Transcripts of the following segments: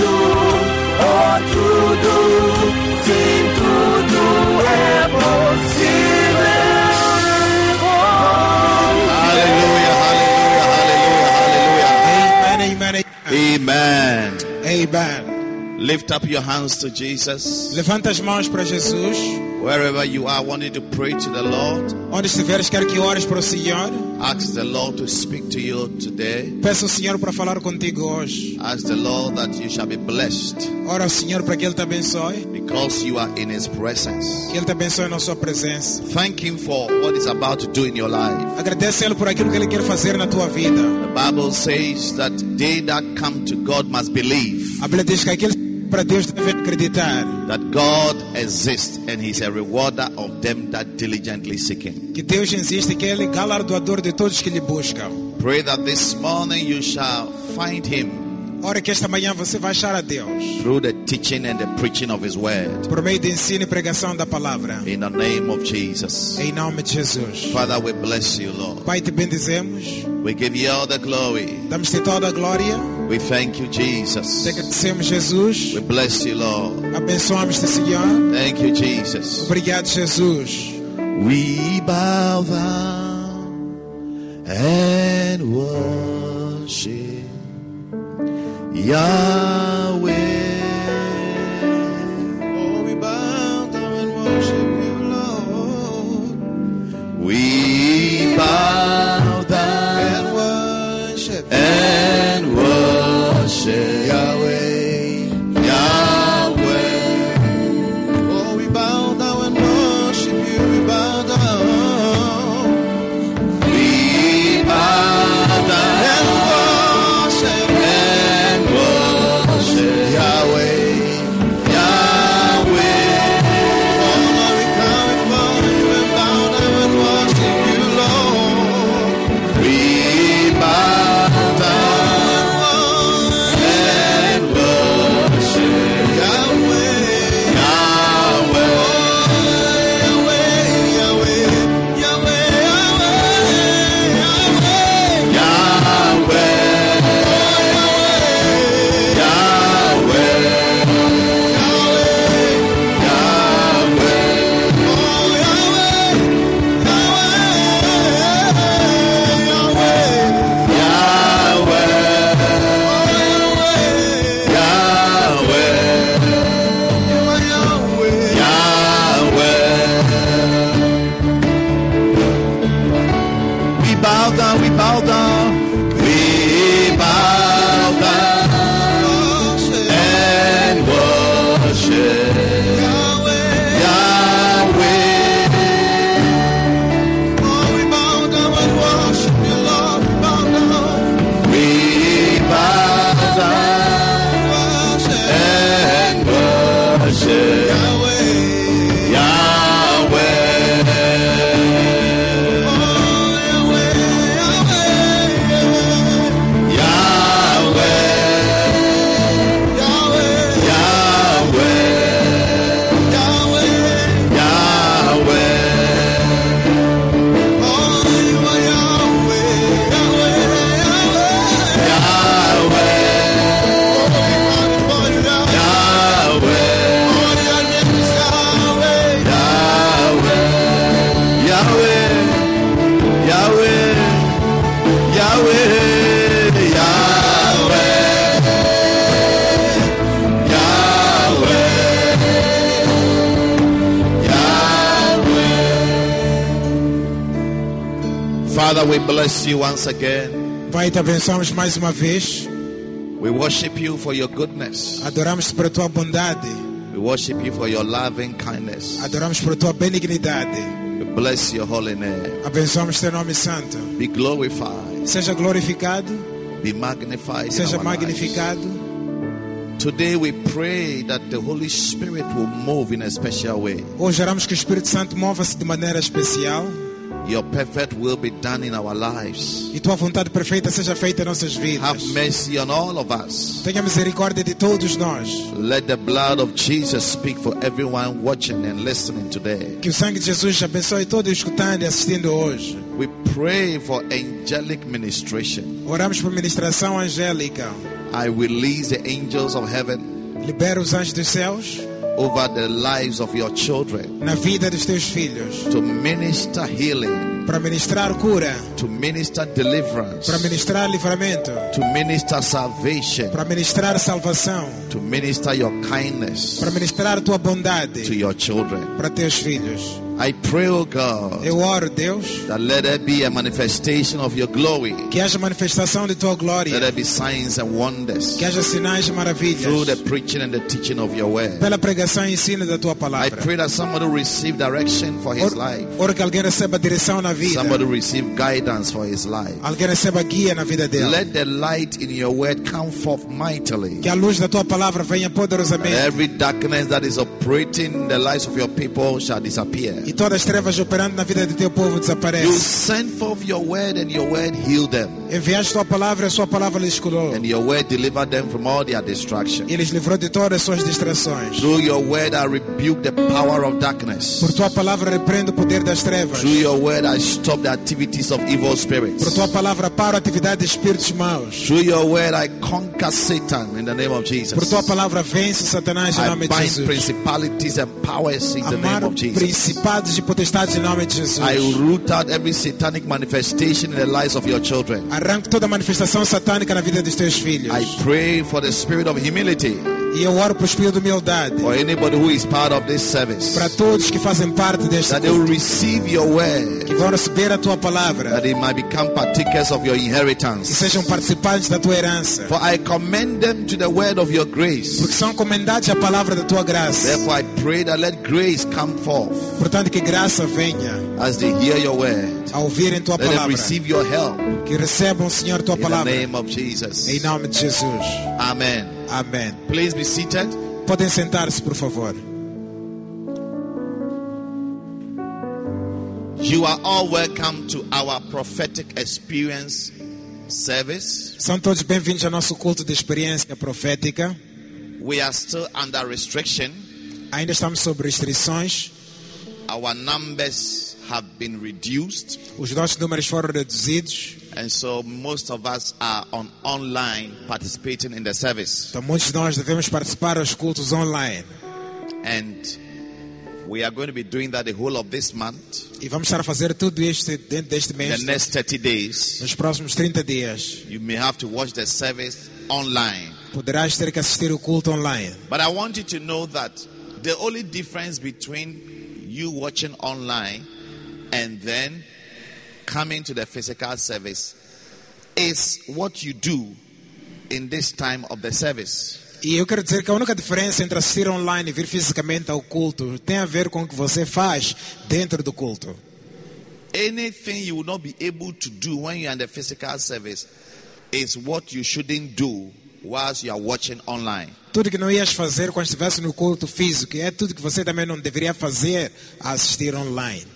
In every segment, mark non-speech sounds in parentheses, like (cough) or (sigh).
tudo, oh tudo, sim, tudo é possível. Hallelujah, hallelujah, hallelujah, Amen, hallelujah. amen. Amen. Lift up your hands to Jesus. Levanta as mãos para Jesus. Wherever you are, wanting to pray to the Lord, Onde estiveres, quero que ores para o Senhor. ask the Lord to speak to you today. Peça ao Senhor para falar contigo hoje. Ask the Lord that you shall be blessed Ora ao Senhor para que Ele te abençoe. because you are in His presence. Que Ele te abençoe na sua presença. Thank Him for what He's about to do in your life. Agradece Ele por aquilo que Ele quer fazer na tua vida. The Bible says that they that come to God must believe A Bíblia diz que aqueles que para Deus devem acreditar that God exists and He's a rewarder of them that diligently seek Him. que Deus existe e que Ele é galardoador de todos que lhe buscam. Pray that this morning you shall find Him Ora que esta manhã você vai achar a Deus through the teaching and the preaching of His word. por meio de ensino e pregação da palavra. In the name of Jesus. Em nome de Jesus. Father, we bless you, Lord. Pai, te bendizemos. We give you all the glory. Damos-te toda a glória. We thank you, Te Jesus. agradecemos, Jesus. We bless you, Lord. Abençoamos-te, Senhor. Thank you, Jesus. Obrigado, Jesus. We bow down and worship Yahweh. Oh, we bow down and worship you, Lord. We bless you once again. Pai, te abençoamos mais uma vez. We worship you for your goodness. Adoramos por tua bondade. We worship you for your loving kindness. Adoramos por tua benignidade. We bless your holy name. Abençoamos teu nome santo. Be glorified. Seja glorificado, Be magnified. seja our lives. magnificado. Today we pray that the Holy Spirit will move in a special way. Hoje oramos que o Espírito Santo mova-se de maneira especial Your perfect will be done in our lives. e tua vontade perfeita seja feita em nossas vidas. Have mercy on all of us. Tenha misericórdia de todos nós. Let the blood of Jesus speak for everyone watching and listening today. Que o sangue de Jesus abençoe todos escutando e assistindo hoje. We pray for angelic ministration. Oramos por ministração angélica. I release the angels of heaven Libera os anjos dos céus over the lives of your children. Na vida dos teus filhos. To minister healing, para ministrar cura, to minister deliverance, para ministrar livramento, to minister salvation, para ministrar salvação, to minister your kindness. Para ministrar tua to bondade your children. para teus filhos. I pray, oh God, Eu oro, Deus, that let there be a manifestation of your glory. que haja manifestação de tua glória. Let there be signs and wonders que haja sinais e maravilhas. through the preaching and the teaching of your word. pela pregação e ensino da tua palavra. I pray that somebody receive direction for his Oro, life. oro que alguém receba direção na vida, Somebody receive guidance for his life. alguém receba guia na vida dele. Let the light in your word come forth mightily. Que a luz da tua palavra venha And poderosamente every darkness that is operating in the lives of your people shall disappear. E todas as trevas operando na vida de teu povo You desaparecem. send forth your word and your word heal them. Enviaste tua palavra e a sua palavra lhes curou. And your word deliver them from all their destruction. E lhes livrou de todas as suas distrações. Through your word I rebuke the power of darkness. Por tua palavra repreendo o poder das trevas. Through your word I stop the activities of evil Por spirits. tua palavra paro a atividade de espíritos maus. Through your word I conquer Satan in the name of Por Jesus. tua palavra vence Satanás em I nome de bind Jesus. principalities and powers in the name of Jesus. E potestades em nome de Jesus. I root out every satanic manifestation in the lives of your children. Arranco toda manifestação satânica na vida dos teus filhos. I pray for the spirit of humility E eu oro para o espírito de humildade. for anybody who is part of this service. Para todos que fazem parte deste That they will culto. receive your word, Que vão receber a tua palavra. that they might become partakers of your E inheritance. sejam participantes da tua herança. For I commend them to the word of your grace. Porque são comendados à palavra da tua graça. Therefore, I pray that let grace come forth Portanto, que graça venha as they hear your word. a ouvirem tua Let them palavra. receive your help Que recebam, Senhor, tua in the palavra. name of Jesus. Em nome de Jesus. Amen. Amém. Please be seated. Podem sentar-se, por favor. You are all welcome to our prophetic experience service. São todos bem-vindos ao nosso culto de experiência profética. We are still under restriction. Ainda estamos sob restrições. Our numbers have been reduced, Os nossos números foram reduzidos. And so most of us are on online participating in the service. Então, muitos de nós devemos participar dos cultos online. And we are going to be doing that the whole of this month, E vamos estar a fazer tudo isto dentro deste the next 30 days. Nos próximos 30 dias. You may have to watch the service online. Poderás ter que assistir o culto online. But I want you to know that the only difference between you watching online and then coming to the physical service is what you do in this time of the service. E eu quero dizer que a única diferença entre assistir online e vir fisicamente ao culto tem a ver com o que você faz dentro do culto. Anything you will not be able to do when you're in the physical service is what you shouldn't do whilst you are watching online. Tudo que não ias fazer quando estivesse no culto físico é tudo que você também não deveria fazer a assistir online.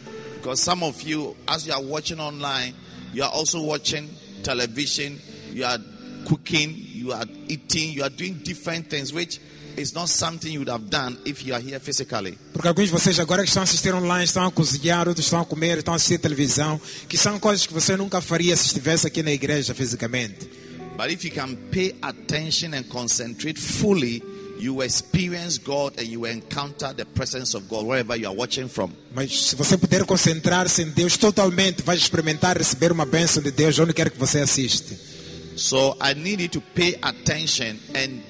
Because some of you, as you are watching online, you are also watching television, you are cooking, you are eating, you are doing different things, which is not something you would have done if you are here physically. Porque alguns de vocês agora que estão a assistir online estão a cozinhar, outros estão a comer, estão a assistir televisão, que são coisas que você nunca faria se estivesse aqui na igreja fisicamente. But if you can pay attention and concentrate fully you experience God and you encounter the presence of God wherever you are watching from. Mas se você puder concentrar-se em Deus totalmente, vai experimentar receber uma bênção de Deus onde quer que você assiste. So I need you to pay attention and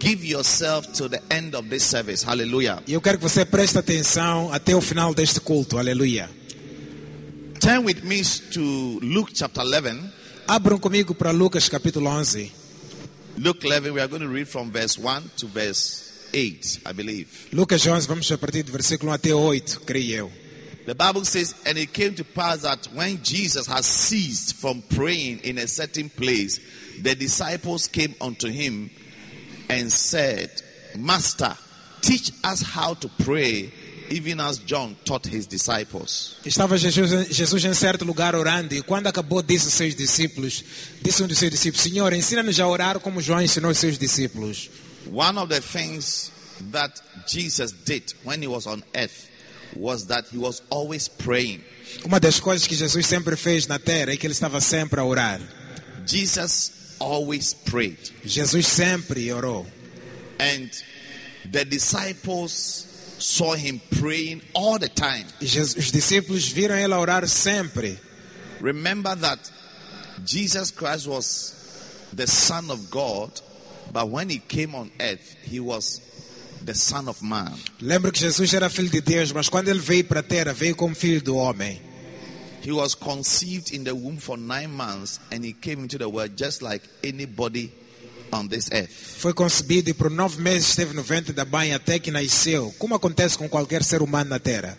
give yourself to the end of this service. Hallelujah. Eu quero que você preste atenção até o final deste culto. Aleluia. Turn with me to Luke chapter 11. Abram comigo para Lucas capítulo 11. Luke 11, we are going to read from verse 1 to verse 8, I believe. Lucas 11, vamos a partir do versículo 1 até 8, creio eu. The Bible says, And it came to pass that when Jesus had ceased from praying in a certain place, the disciples came unto him and said, Master, teach us how to pray, even as John taught his disciples. Estava Jesus, Jesus em certo lugar orando e quando acabou disse aos seus discípulos, disse um dos seus discípulos, Senhor, ensina-nos a orar como João ensinou os seus discípulos. One of the things that Jesus did when he was on earth was that he was always praying. Uma das coisas que Jesus sempre fez na terra é que ele estava sempre a orar. Jesus always prayed. Jesus sempre orou. And the disciples saw him praying all the time. Os discípulos viram ele orar sempre. Remember that Jesus Christ was the Son of God, but when he came on earth, he was the Son of Man. Lembra que Jesus era filho de Deus, mas quando ele veio para a terra, veio como filho do homem. He was conceived in the womb for nine months and he came into the world just like anybody on this earth. Foi concebido e por nove meses esteve no ventre da mãe até que nasceu, como acontece com qualquer ser humano na terra.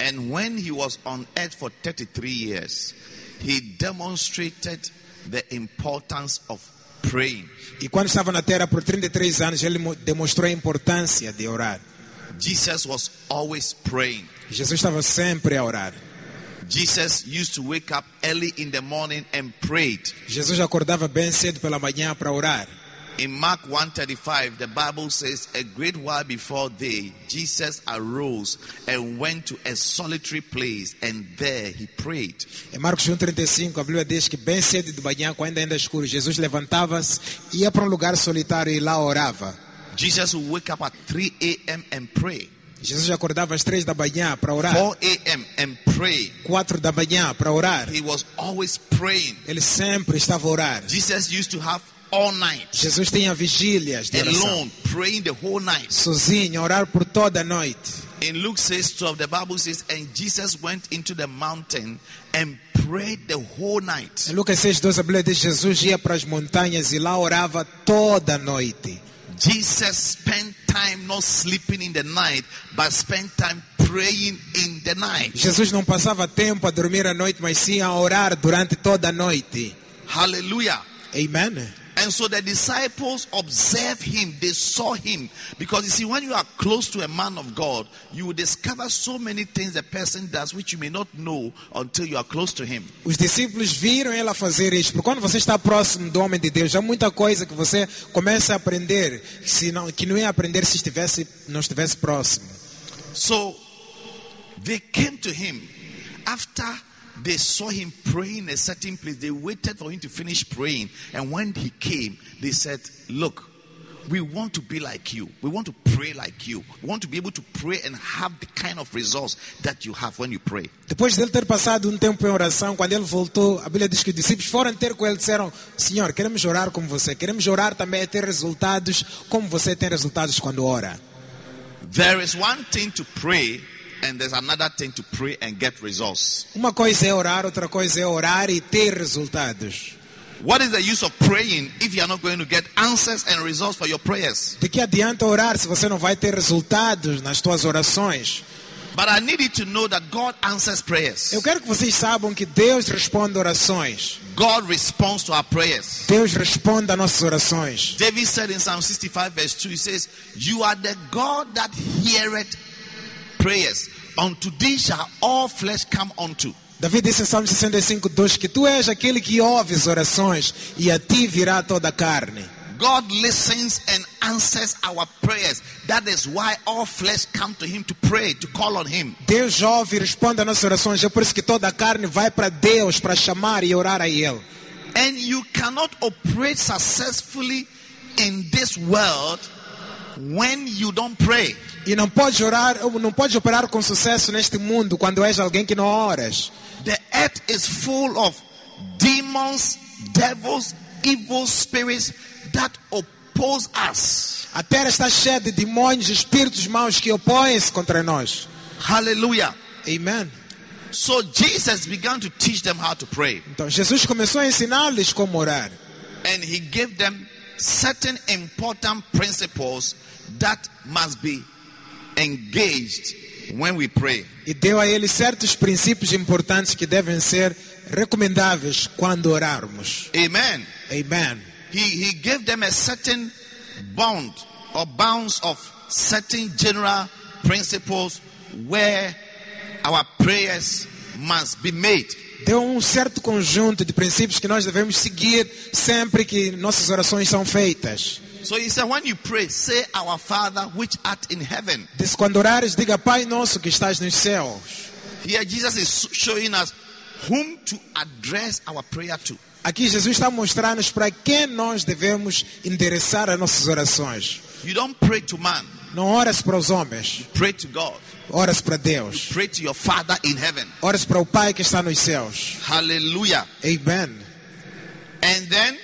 And when he was on earth for 33 years, he demonstrated the importance of praying. E quando estava na terra por 33 anos, ele mo- demonstrou a importância de orar. Jesus was always praying. Jesus estava sempre a orar. Jesus used to wake up early in the morning and prayed. Jesus acordava bem cedo pela manhã para orar. In Mark 135, the Bible says, A great while before day, Jesus arose and went to a solitary place, and there he prayed. Em Marcos 1,35, a Bíblia diz que bem cedo de manhã, quando ainda escuro, Jesus levantava-se, ia para um lugar solitário e lá orava. Jesus would wake up at 3 a.m. and pray, Jesus acordava às 3 da manhã para orar, 4 a.m. and pray. 4 da manhã para orar. He was always praying. Ele sempre estava a orar. Jesus used to have all night Jesus tinha vigílias de oração. alone, praying the whole night. Sozinho, orar por toda a noite. In Luke 6 12, the Bible says, And Jesus went into the mountain and prayed the whole night. Em Lucas 6, 12, a Bíblia diz Jesus ia para as montanhas e lá orava toda a noite. Jesus spent time not sleeping in the night, but spent time praying in the night. Jesus não passava tempo a dormir à noite, mas sim a orar durante toda a noite. Hallelujah. Amen. And so the disciples observed him, they saw him. Because you see, when you are close to a man of God, you will discover so many things the person does which you may not know until you are close to him. Os discípulos viram ela fazer isso, porque quando você está próximo do homem de Deus, há muita coisa que você começa a aprender, se não, que não ia aprender se estivesse, não estivesse próximo. So they came to him after they saw him praying in a certain place. They waited for him to finish praying. And when he came, they said, Look, we want to be like you. We want to pray like you. We want to be able to pray and have the kind of results that you have when you pray. Depois dele ter passado um tempo em oração, quando ele voltou, a Bíblia diz que os discípulos foram ter com ele e disseram: Senhor, queremos orar como você, queremos orar também e ter resultados como você tem resultados quando ora. There is one thing to pray, and there's another thing to pray and get results. Uma coisa é orar, outra coisa é orar e ter resultados. What is the use of praying if you are not going to get answers and results for your prayers? De que adianta orar se você não vai ter resultados nas suas orações? But I need you to know that God answers prayers. Eu quero que vocês saibam que Deus responde orações. God responds to our prayers. Deus responde a nossas orações. David said in Psalm 65, verse 2, he says, You are the God that heareth prayers. Unto thee shall all flesh come unto. Davi disse em Salmo 65, 2 que tu és aquele que ouve as orações e a ti virá toda a carne. God listens and answers our prayers. That is why all flesh come to him to pray, to call on him. Deus ouve e responde a nossas orações. É por isso que toda a carne vai para Deus para chamar e orar a Ele. And you cannot operate successfully in this world when you don't pray. E não podes orar, não podes operar com sucesso neste mundo quando és alguém que não oras. The earth is full of demons, devils, evil spirits that oppose us. A terra está cheia de demônios, espíritos maus que opõem-se contra nós. Hallelujah. Amen. So Jesus began to teach them how to pray. Então Jesus começou a ensinar-lhes como orar. And he gave them certain important principles that must be engaged when we pray. E deu a eles certos princípios importantes que devem ser recomendáveis quando orarmos. Amen. Amen. He, he gave them a certain bond or bounds of certain general principles where our prayers must be made. Deu um certo conjunto de princípios que nós devemos seguir sempre que nossas orações são feitas. So he said, when you pray, say, Our Father which art in heaven. Disse, quando orares, diga Pai nosso que estás nos céus. Here Jesus is showing us whom to address our prayer to. Aqui Jesus está mostrando-nos para quem nós devemos endereçar as nossas orações. You don't pray to man, Não oras para os homens, pray to God. Oras para Deus. Pray to your Father in heaven. Oras para o Pai que está nos céus. Hallelujah. Amen. And then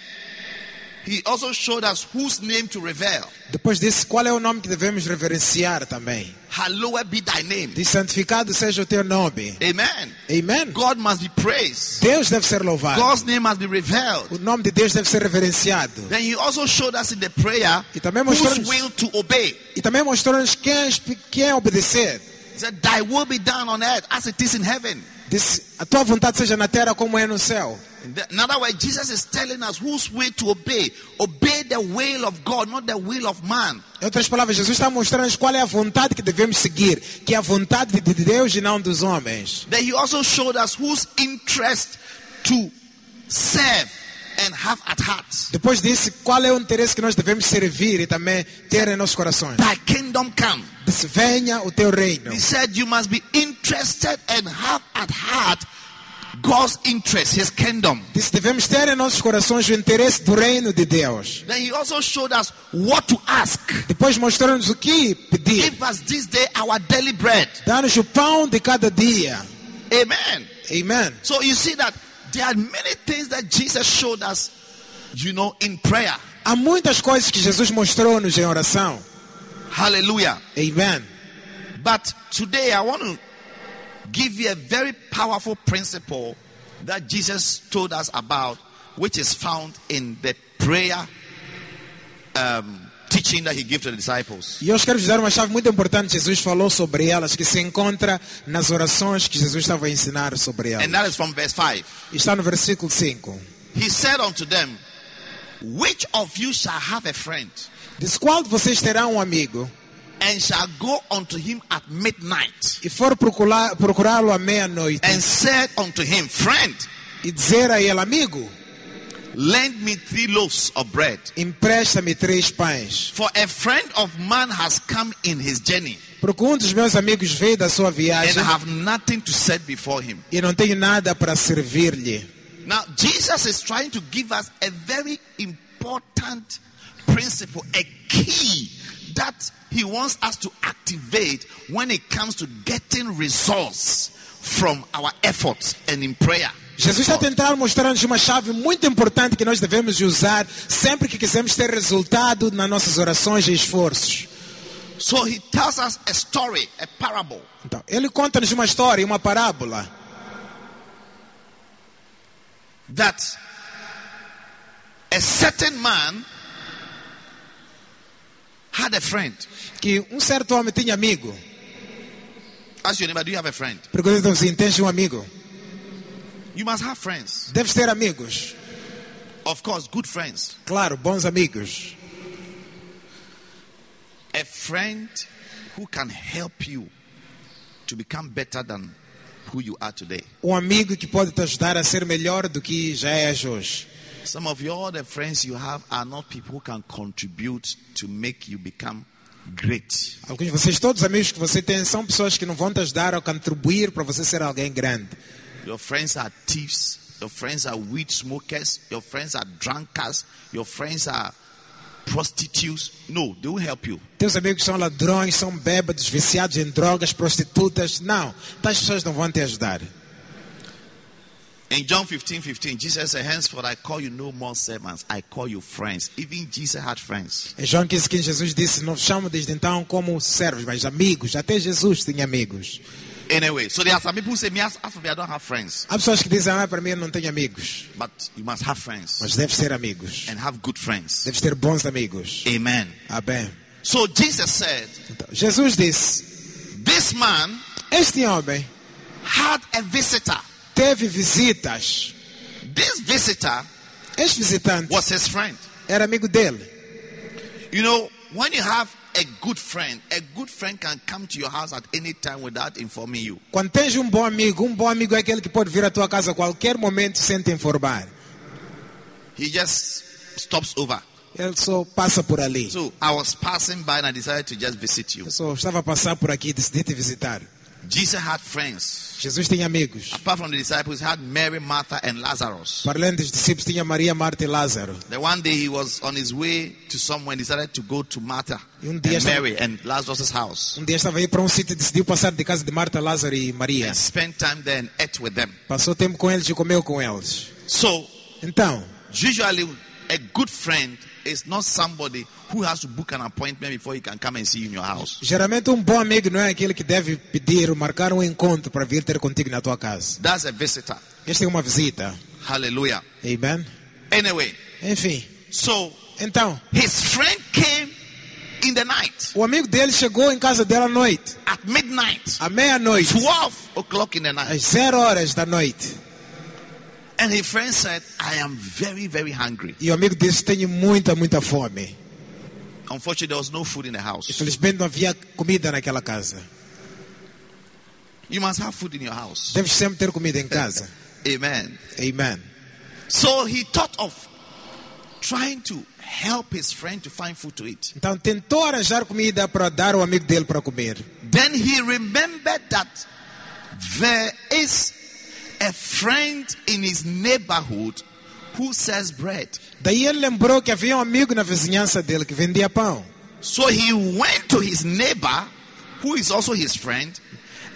he also showed us whose name to revere. Depois disse qual é o nome que devemos reverenciar também. Hallowed be thy name. Diz santificado seja o teu nome. Amen. Amen. God must be praised. Deus deve ser louvado. God's name must be revered. O nome de Deus deve ser reverenciado. Then he also showed us in the prayer E também whose will to obey. E também mostrou-nos quem, quem obedecer. Said, Thy will be done on earth as it is in heaven. A tua vontade seja na terra como é no céu. In other words, Jesus is telling us whose way to obey. Obey the will of God, not the will of man. Em outras palavras, Jesus está mostrando qual é a vontade que devemos seguir, que é a vontade de Deus e não dos homens. Then he also showed us whose interest to serve and have at heart. Depois disse qual é o interesse que nós devemos servir e também ter em nossos corações. Thy kingdom come. Disse, venha o teu reino. He said you must be interested and have at heart God's interest, his kingdom. Disse, devemos ter em nossos corações o interesse do reino de Deus. Then he also showed us what to ask. Depois mostrou-nos o que pedir. Give us this day our daily bread. Dá-nos o pão de cada dia. Amen. Amen. So you see that there are many things that Jesus showed us, you know, in prayer. Há muitas coisas que Jesus mostrou-nos em oração. Hallelujah. Amen. But today I want to give you a very powerful principle that Jesus told us about, which is found in the prayer um, teaching that he gave to the disciples. E hoje quero dar uma chave muito importante. Jesus falou sobre elas, que se encontra nas orações que Jesus estava a ensinar sobre elas. And that is from verse 5. Está no versículo 5. He said unto them, Which of you shall have a friend Diz: Qual de vocês terá um amigo and shall go unto him at midnight e for procurar- procurá-lo à meia-noite and said unto him, Friend, e dizer a ele: Amigo, lend me three loaves of bread? empresta-me três pães? For a friend of man has come in his journey Porque um dos meus amigos veio da sua viagem. and viagem have nothing to set before him. e não tenho nada para servir-lhe. Now, Jesus is trying to give us a very important principle, a key that he wants us to activate when it comes to getting results from our efforts and in prayer. Jesus está tentando mostrar-nos uma chave muito importante que nós devemos usar sempre que quisermos ter resultado nas nossas orações e esforços. So he tells us a story, a parable. Então, ele conta-nos uma história, uma parábola, that a certain man had a friend. que um certo homem tinha amigo. Ask your neighbor, do you have a friend? Pergunta assim, tens um amigo? You must have friends. Deves ter amigos. Of course, good friends. Claro, bons amigos. A friend who can help you to become better than who you are today. Um amigo que pode te ajudar a ser melhor do que já és hoje. Some of you, all the friends you have are not people who can contribute to make you become great. Alguns de vocês, todos os amigos que você tem, são pessoas que não vão te ajudar a contribuir para você ser alguém grande. Your friends are thieves. Your friends are weed smokers. Your friends are drunkards. Your friends are prostitutes. No, they won't help you. Teus amigos são ladrões, são bêbados, viciados em drogas, prostitutas. Não, tais pessoas não vão te ajudar. In John 15 15, Jesus said, Henceforth I call you no more servants, I call you friends. Even Jesus had friends. Em João 15, 15, Jesus disse: Não chamo desde então como servos, mas amigos. Até Jesus tinha amigos. Anyway, so there are some people who say, Me, as as for me, I don't have friends. Há pessoas que dizem: Ah, para mim eu não tenho amigos. But you must have friends Mas deves ter amigos. and have good friends. Deves ter bons amigos. Amen. Amém. So Jesus said, Então, Jesus disse: This man Este homem had a visitor. teve visitas. This visitor Este visitante was his friend. era amigo dele. You know, when you have a good friend, a good friend can come to your house at any time without informing you. Quando tens um bom amigo, um bom amigo é aquele que pode vir à tua casa a qualquer momento sem te informar. He just stops over. Ele só passa por ali. So I was passing by and I decided to just visit you. Eu só estava a passar por aqui e decidi te visitar. Jesus had friends. Jesus tinha amigos. Apart from the disciples, he had Mary, Martha, and Lazarus. Para além dos discípulos, tinha Maria, Marta e Lázaro. The one day he was on his way to somewhere and decided to go to Martha E um and dia estava- Mary and Lazarus' house Um dia estava aí para um sítio e decidiu passar de casa de Marta, Lázaro e Maria. and spend time there and ate with them. Passou tempo com eles e comeu com eles. So Então, usually a good friend is not somebody who has to book an appointment before he can come and see you in your house. geralmente um bom amigo não é aquele que deve pedir ou marcar um encontro para vir ter contigo na tua casa. That's a visitor. Esta é uma visita. Hallelujah. Amen? Anyway, Enfim, so então, his friend came in the night o amigo dele chegou em casa dela à noite, at midnight, à meia-noite, 12 o'clock in the night. às zero horas da noite. And his friend said, I am very, very hungry. E o amigo disse: Tenho muita, muita fome. Unfortunately, there was no food in the house. Infelizmente não havia comida naquela casa. You must have food in your house. Deves sempre ter comida em casa. (laughs) Amen. Amen. So he thought of trying to help his friend to find food to eat. Então tentou arranjar comida para dar ao amigo dele para comer. Then he remembered that there is a friend in his neighborhood who sells bread. Daí ele lembrou que havia um amigo na vizinhança dele que vendia pão. So he went to his neighbor, who is also his friend,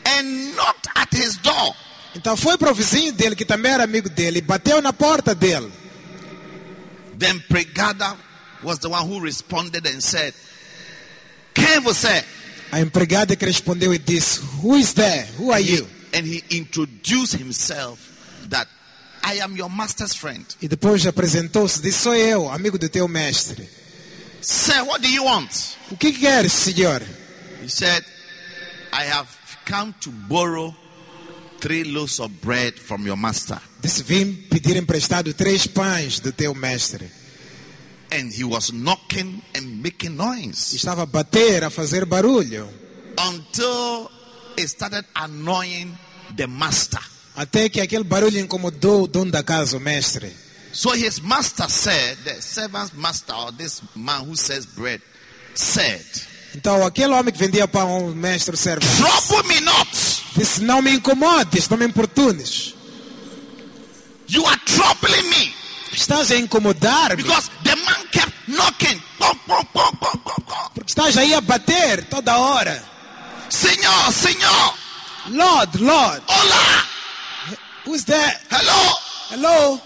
and knocked at his door. Então foi para o vizinho dele, que também era amigo dele, e bateu na porta dele. Then Pregada was the one who responded and said, Quem você? A empregada que respondeu e disse: Who is there? Who are you? And he introduced himself that I am your master's friend. E depois apresentou-se, disse: Sou eu, amigo do teu mestre. Sir, what do you want? O que queres, senhor? He said, I have come to borrow three loaves of bread from your master. Disse: Vim pedir emprestado três pães do teu mestre. And he was knocking and making noise estava a bater, a fazer barulho, until it started annoying the master. até que aquele barulho incomodou o dono da casa, o mestre. So his master said, the servant's master, or this man who sells bread, said, Então aquele homem que vendia pão, o mestre, servo, Trouble me not. disse: Não me incomodes, não me importunes. You are troubling me. Estás a incomodar-me, Because the man kept knocking. Porque estás aí a bater toda hora. Senor, senor. Lord, Lord, Hola. who's there? Hello. Hello,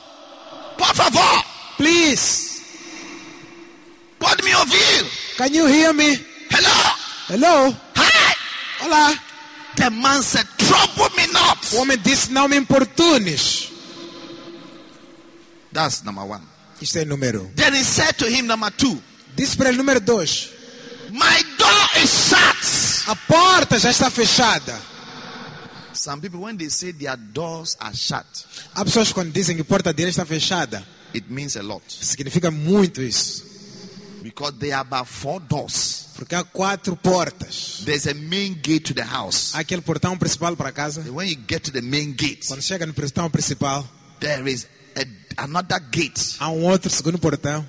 Por favor. please, Pode me ouvir. can you hear me? Hello. Hello, Hi. olá. The man said, Trouble me not. O homem disse: Não me importunes. That's number one. Isto é número. Then he said to him, number two, Disse para ele: Número dois. My door is shut. A porta já está fechada. Some people, when they say their doors are shut, Há pessoas quando dizem que a porta dele está fechada, it means a lot. significa muito isso. Because there are about four doors. Porque há quatro portas. There's a main gate to the house. Há aquele portão principal para casa. And when you get to the main gate, Quando chega no portão principal, there is a, another gate, há um outro segundo portão.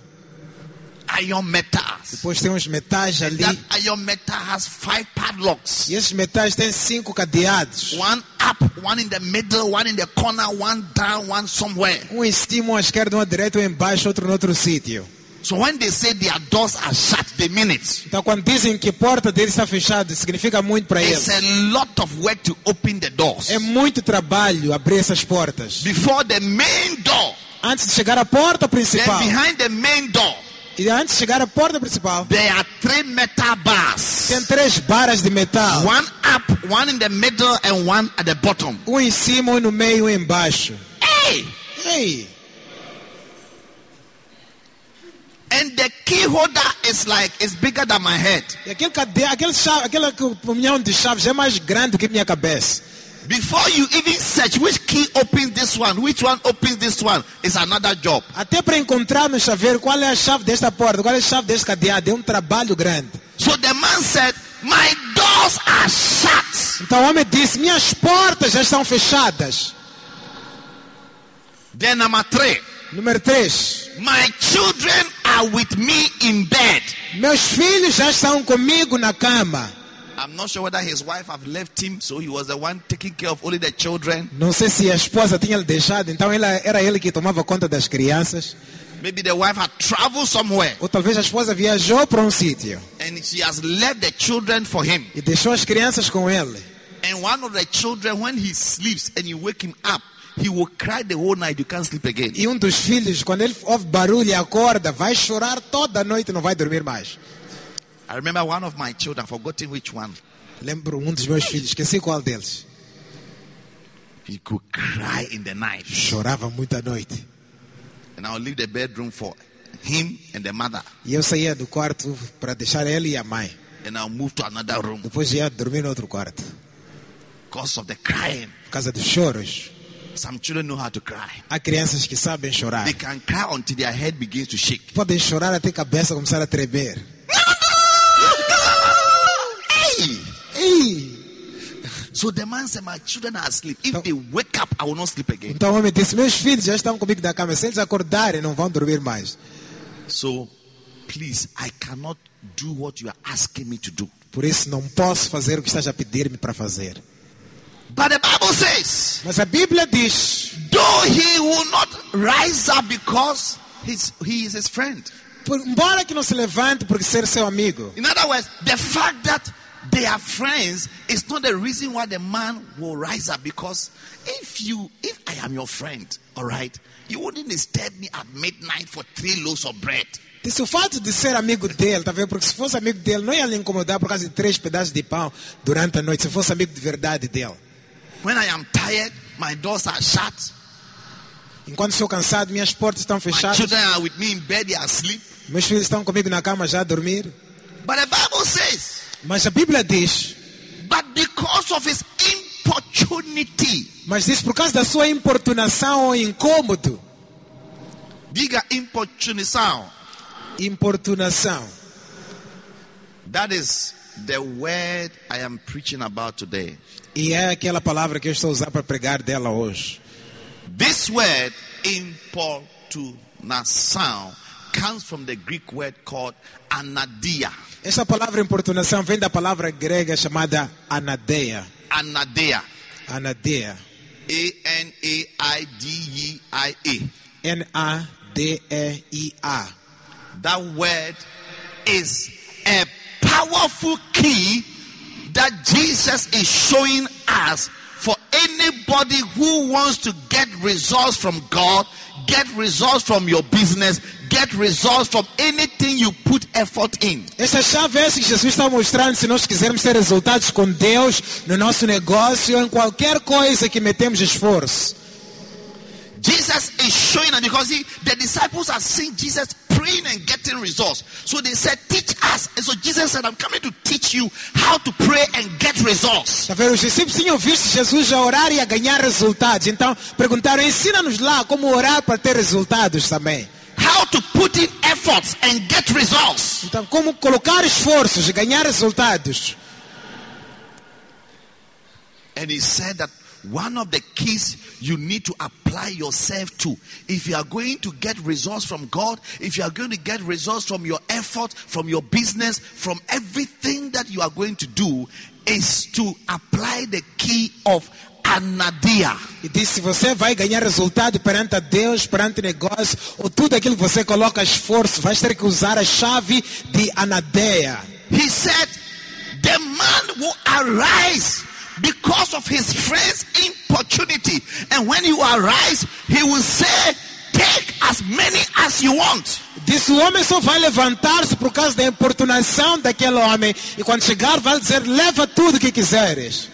Iron metals. Depois tem uns metais ali. That iron metal has five padlocks. E esses metais têm cinco cadeados. One up, one in the middle, one in the corner, one down, one somewhere. Um em cima, um à esquerda, um à direita, um embaixo, outro no outro sítio. So when they say their doors are shut, they mean it. Então, quando dizem que a porta deles está fechada, significa muito para It's eles. a lot of work to open the doors. É muito trabalho abrir essas portas. Before the main door, Antes de chegar à porta then principal, behind the main door, e antes de chegar à porta principal, there are three metal bars. tem três barras de metal. One up, one in the middle, and one at the bottom. Um em cima, um no meio, um embaixo. Hey! Ei! And the key holder is like it's bigger than my head. E aquele aquele chave... aquela punhão de chaves é mais grande que minha cabeça. Before you even search which key opens this one, which one opens this one, is another job. Até para encontrar no chaveiro qual é a chave desta porta, qual é a chave deste cadeado, é um trabalho grande. So the man said, My doors are shut. Então o homem disse: Minhas portas já estão fechadas. Then number three, Número 3. my children are with me in bed. Meus filhos já estão comigo na cama. I'm not sure whether his wife have left him, so he was the one taking care of only the children. Não sei se a esposa tinha deixado, então ela, era ele que tomava conta das crianças. Maybe the wife had traveled somewhere Ou talvez a esposa viajou para um sítio and she has left the children for him. e deixou as crianças com ele. And one of the children, when he sleeps and you wake him up, he will cry the whole night. You can't sleep again. E um dos filhos, quando ele ouve barulho e acorda, vai chorar toda a noite e não vai dormir mais. I remember one of my children, forgotten which one. Lembro um dos meus filhos, esqueci qual deles. He could cry in the night. Chorava muito à noite. And I'll leave the bedroom for him and the mother. E eu saía do quarto para deixar ele e a mãe. And I'll move to another room Depois ia dormir no outro quarto. because of the crying. Por causa dos choros. Some children know how to cry. Há crianças que sabem chorar. They can cry until their head begins to shake. Podem chorar até a cabeça começar a tremer. Hey! So the man said, My children are asleep. If they wake up, I will not sleep again. Então o homem disse: Meus filhos já estão comigo na cama. Se eles acordarem, não vão dormir mais. So please, I cannot do what you are asking me to do. Por isso não posso fazer o que estás a pedir-me para fazer. But the Bible says, Mas a Bíblia diz: though he will not rise up because he's, he is his friend. por, embora que não se levante por ser seu amigo. In other words, the fact that they are friends is not the reason why the man will rise up. Because if you, if I am your friend, all right, you wouldn't disturb me at midnight for three loaves of bread. Disse o fato de ser amigo dele, tá vendo? Porque se fosse amigo dele, não ia lhe incomodar por causa de três pedaços de pão durante a noite. Se fosse amigo de verdade dele. When I am tired, my doors are shut. Enquanto estou cansado, minhas portas estão My fechadas. children are with me in bed, they are asleep. Meus filhos estão comigo na cama já a dormir. But the Bible says, Mas a Bíblia diz: but because of his importunity, Mas diz por causa da sua importunação ou incômodo. diga importunição. Importunação. That is the word I am preaching about today. E é aquela palavra que eu estou usar para pregar dela hoje. This word, importunação, comes from the Greek word called anadia. Esta palavra importunação vem da palavra grega chamada anadeia. Anadia. Anadeia. A-N-A-I-D-E-I-A. N-A-D-E-I-A. That word is a powerful key that Jesus is showing us for anybody who wants to get results from God, get results from your business, get results from anything you put effort in. Essa chave é que Jesus está mostrando se nós quisermos ter resultados com Deus no nosso negócio ou em qualquer coisa que metemos esforço. Jesus is showing us because he, the disciples have seen Jesus praying and getting results. So they said, Teach us. And so Jesus said, I'm coming to teach you how to pray and get results. Tá vendo? Os discípulos tinham visto Jesus a orar e a ganhar resultados. Então perguntaram: ensina-nos lá como orar para ter resultados também. How to put in efforts and get results. Então, como colocar esforços e ganhar resultados. And he said that one of the keys you need to apply yourself to, if you are going to get results from God, if you are going to get results from your effort, from your business, from everything that you are going to do, is to apply the key of anadia. E disse: se você vai ganhar resultado perante a Deus, perante negócio, ou tudo aquilo que você coloca esforço, vai ter que usar a chave de anadeia. He said, The man will arise because of his friend's importunity. And when you arise, he will say, Take as many as you want. Disse: o homem só vai levantar-se por causa da importunação daquele homem. E quando chegar, vai dizer: leva tudo que quiseres.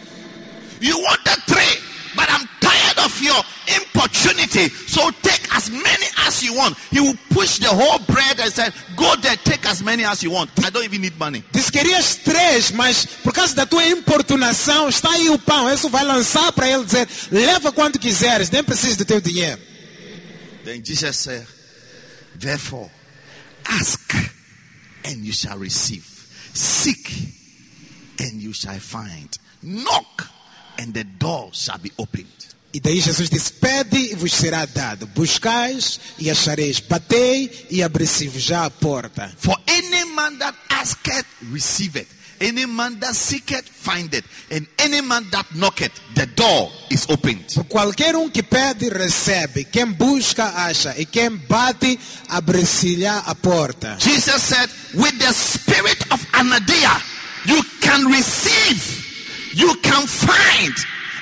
You want the tree, but I'm tired of your importunity. So take as many as you want. He will push the whole bread and say, Go there, take as many as you want. I don't even need money. Disse: querias três, mas por causa da tua importunação, está aí o pão. Isso vai lançar para ele dizer: leva quanto quiseres, nem preciso do teu dinheiro. Then Jesus said, Therefore, ask and you shall receive. Seek and you shall find. Knock and the door shall be opened. E daí Jesus disse: Pede e vos será dado, buscais e achareis, batei e abri-se-vos já a porta. For any man that asketh, receiveth. Any man that seeketh, findeth. And any man that knocketh, the door is opened. Por qualquer um que pede, recebe. Quem busca, acha. E quem bate, abre-se-lhe a porta. Jesus said, with the spirit of Anadia, you can receive, you can find,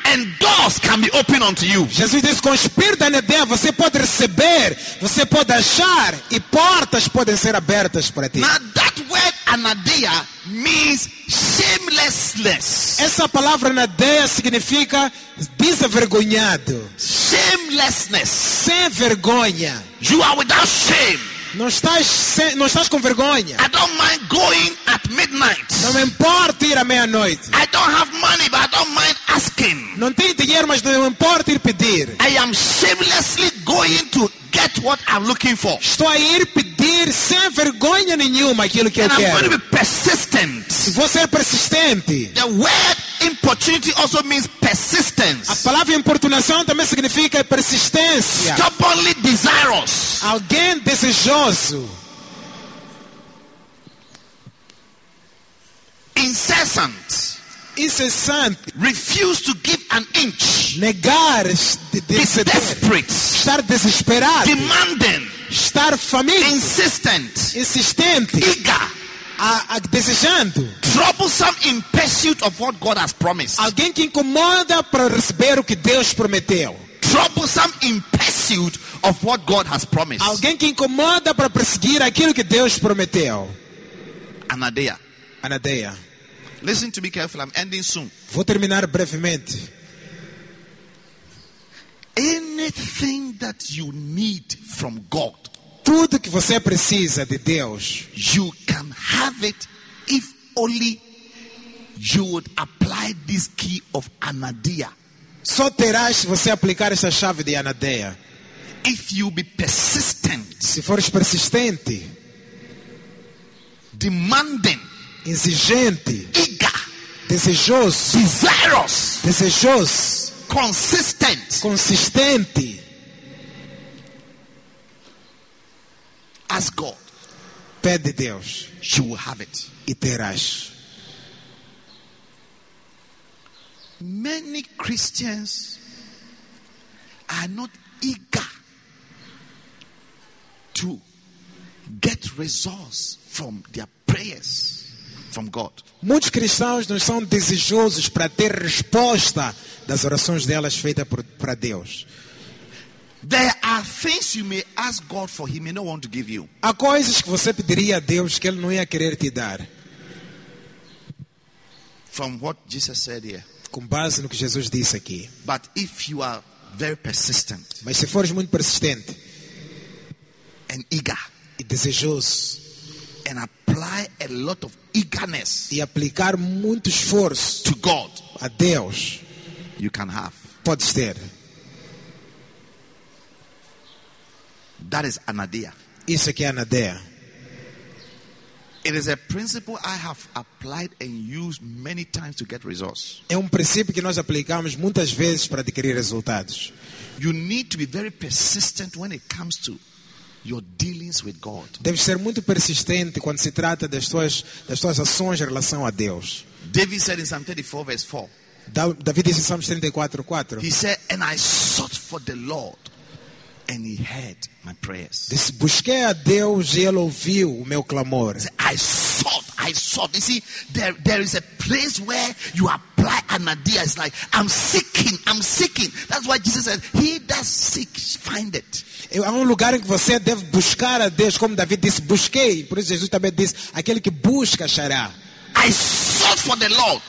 and doors can be opened unto you. Jesus disse: com o espírito da Nedeia, você pode receber, você pode achar, e portas podem ser abertas para ti. Now that word Anadia means shamelessness. Essa palavra Nedeia significa desavergonhado, Shamelessness. sem vergonha. You are without shame. Não estás, sem, não estás com vergonha. I don't mind going at midnight. Não me importa ir à meia-noite. I don't have money, but I don't mind asking. Não tenho dinheiro, mas não me importa ir pedir. I am shamelessly going to get what I'm looking for. Estou a ir pedir sem vergonha nenhuma aquilo que eu And I'm going to quero. be persistent. Vou ser persistente. The word importunity also means A persistence. palavra importunação também significa persistência. Stubbornly desirous. Alguém desejoso, Incessant. Incessante, Refuse to give an inch. negar, de, estar desesperado, Demanding. estar faminto, Insistent. insistente, Eager. a, a, desejando. Troublesome in pursuit of what God has promised. Alguém que incomoda para receber o que Deus prometeu. Troublesome in pursuit of what God has promised. Alguém que incomoda para perseguir aquilo que Deus prometeu. Anadeia. Anadeia. Listen to me carefully. I'm ending soon. Vou terminar brevemente. Anything that you need from God, Tudo que você precisa de Deus, you can have it if only you would apply this key of Anadia. só terás se você aplicar essa chave de Anadeia. If you be persistent, Se fores persistente, demanding, exigente, eager, desejoso, desirous, desejoso, consistent, consistente, ask God, pede Deus. She will have it. e terás. Many Christians are not eager to get results from their prayers from God. Muitos cristãos não são desejosos para ter resposta das orações delas feitas para Deus. There are things you may ask God for, He may not want to give you. Há coisas que você pediria a Deus que Ele não ia querer te dar, From what Jesus said here. com base no que Jesus disse aqui. But if you are very persistent Mas se fores muito persistente and eager e desejoso and apply a lot of eagerness e aplicar muito esforço to God, a Deus, you can have. podes ter. That is anadia. Isso aqui é anadeia. It is a principle I have applied and used many times to get results. É um princípio que nós aplicamos muitas vezes para adquirir resultados. You need to be very persistent when it comes to your dealings with God. Deves ser muito persistente quando se trata das tuas, das tuas ações em relação a Deus. David said in Psalm 34, verse 4, Da- Davi disse em Salmos 34, 4. He said, And I sought for the Lord, and he heard my prayers. Disse, busquei a Deus e Ele ouviu o meu clamor. I sought, I sought. You see, there, there is a place where you apply an idea. It's like, I'm seeking, I'm seeking. That's why Jesus said, He that seeks, find it. Há um lugar em que você deve buscar a Deus, como Davi disse, busquei. Por isso Jesus também disse, aquele que busca achará. I sought for the Lord,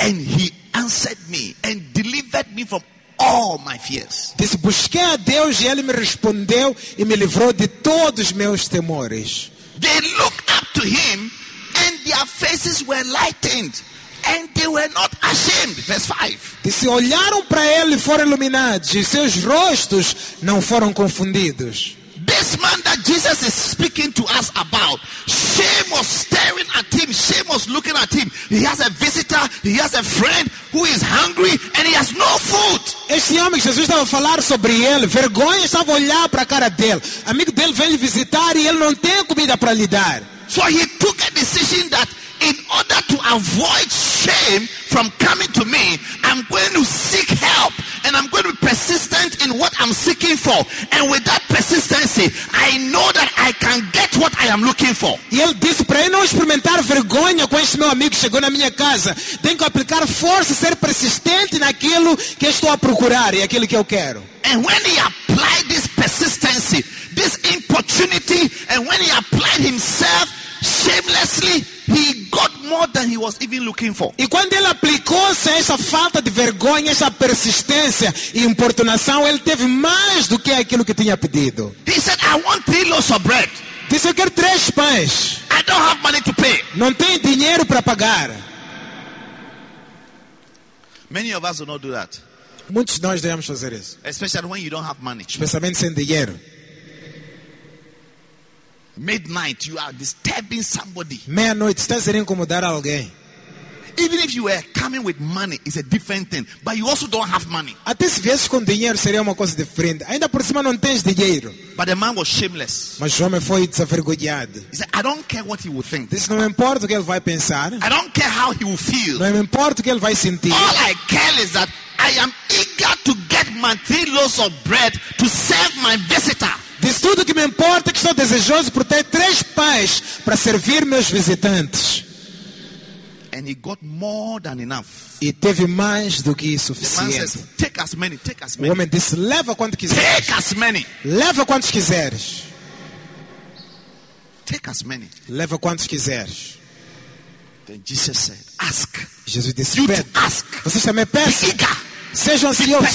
and he answered me and delivered me from all my fears. Disse, busquei a Deus e Ele me respondeu e me livrou de todos os meus temores. They looked up to him, and their faces were lightened, and they were not ashamed. Verse 5. Disse, olharam para Ele e foram iluminados, e seus rostos não foram confundidos. This man that Jesus is speaking to us about, shame was staring at him, shame was looking at him. He has a visitor, he has a friend who is hungry, and he has no food. Este homem que Jesus estava a falar sobre ele, vergonha estava a olhar para a cara dele. Amigo dele vem lhe visitar e ele não tem comida para lhe dar. So he took a decision that in order to avoid shame from coming to me, I'm going to seek help and I'm going to be persistent in what I'm seeking for. And with that persistency, I know that I can get what I am looking for. E ele disse para eu não experimentar vergonha com este meu amigo que chegou na minha casa. Tenho que aplicar força e ser persistente naquilo que estou a procurar e aquilo que eu quero. And when he applied this persistency, this importunity, and when he applied himself shamelessly, he got more than he was even looking for. E quando ele aplicou-se a essa falta de vergonha, essa persistência e importunação, ele teve mais do que aquilo que tinha pedido. He said, I want three loaves of bread. Disse, eu quero três pães. I don't have money to pay. Não tem dinheiro para pagar. Many of us will not do that, Muitos de nós devemos fazer isso. especially when you don't have money. Especialmente sem dinheiro. Midnight, you are disturbing somebody. Meia-noite, estás a incomodar alguém. Even if you were coming with money, it's a different thing. But you also don't have money. Até se viesses com dinheiro seria uma coisa diferente. Ainda por cima não tens dinheiro. But the man was shameless. Mas o homem foi desavergonhado. He said, I don't care what he will think. Disse, não importa o que ele vai pensar. I don't care how he will feel. Não me importa o que ele vai sentir. All I care is that I am eager to get my three loaves of bread to serve my visitor. Diz tudo que me importa que estou desejoso por ter três pães para servir meus visitantes. And he got more than enough. E teve mais do que suficiente. says, Take as many, take as O many. homem disse, leva quanto quiseres. Take as many. Leva quantos quiseres. Take as many. Leva quantos quiseres. Then Jesus said, Ask. Jesus disse, You ask. Vocês também peçam. Sejam ansiosos.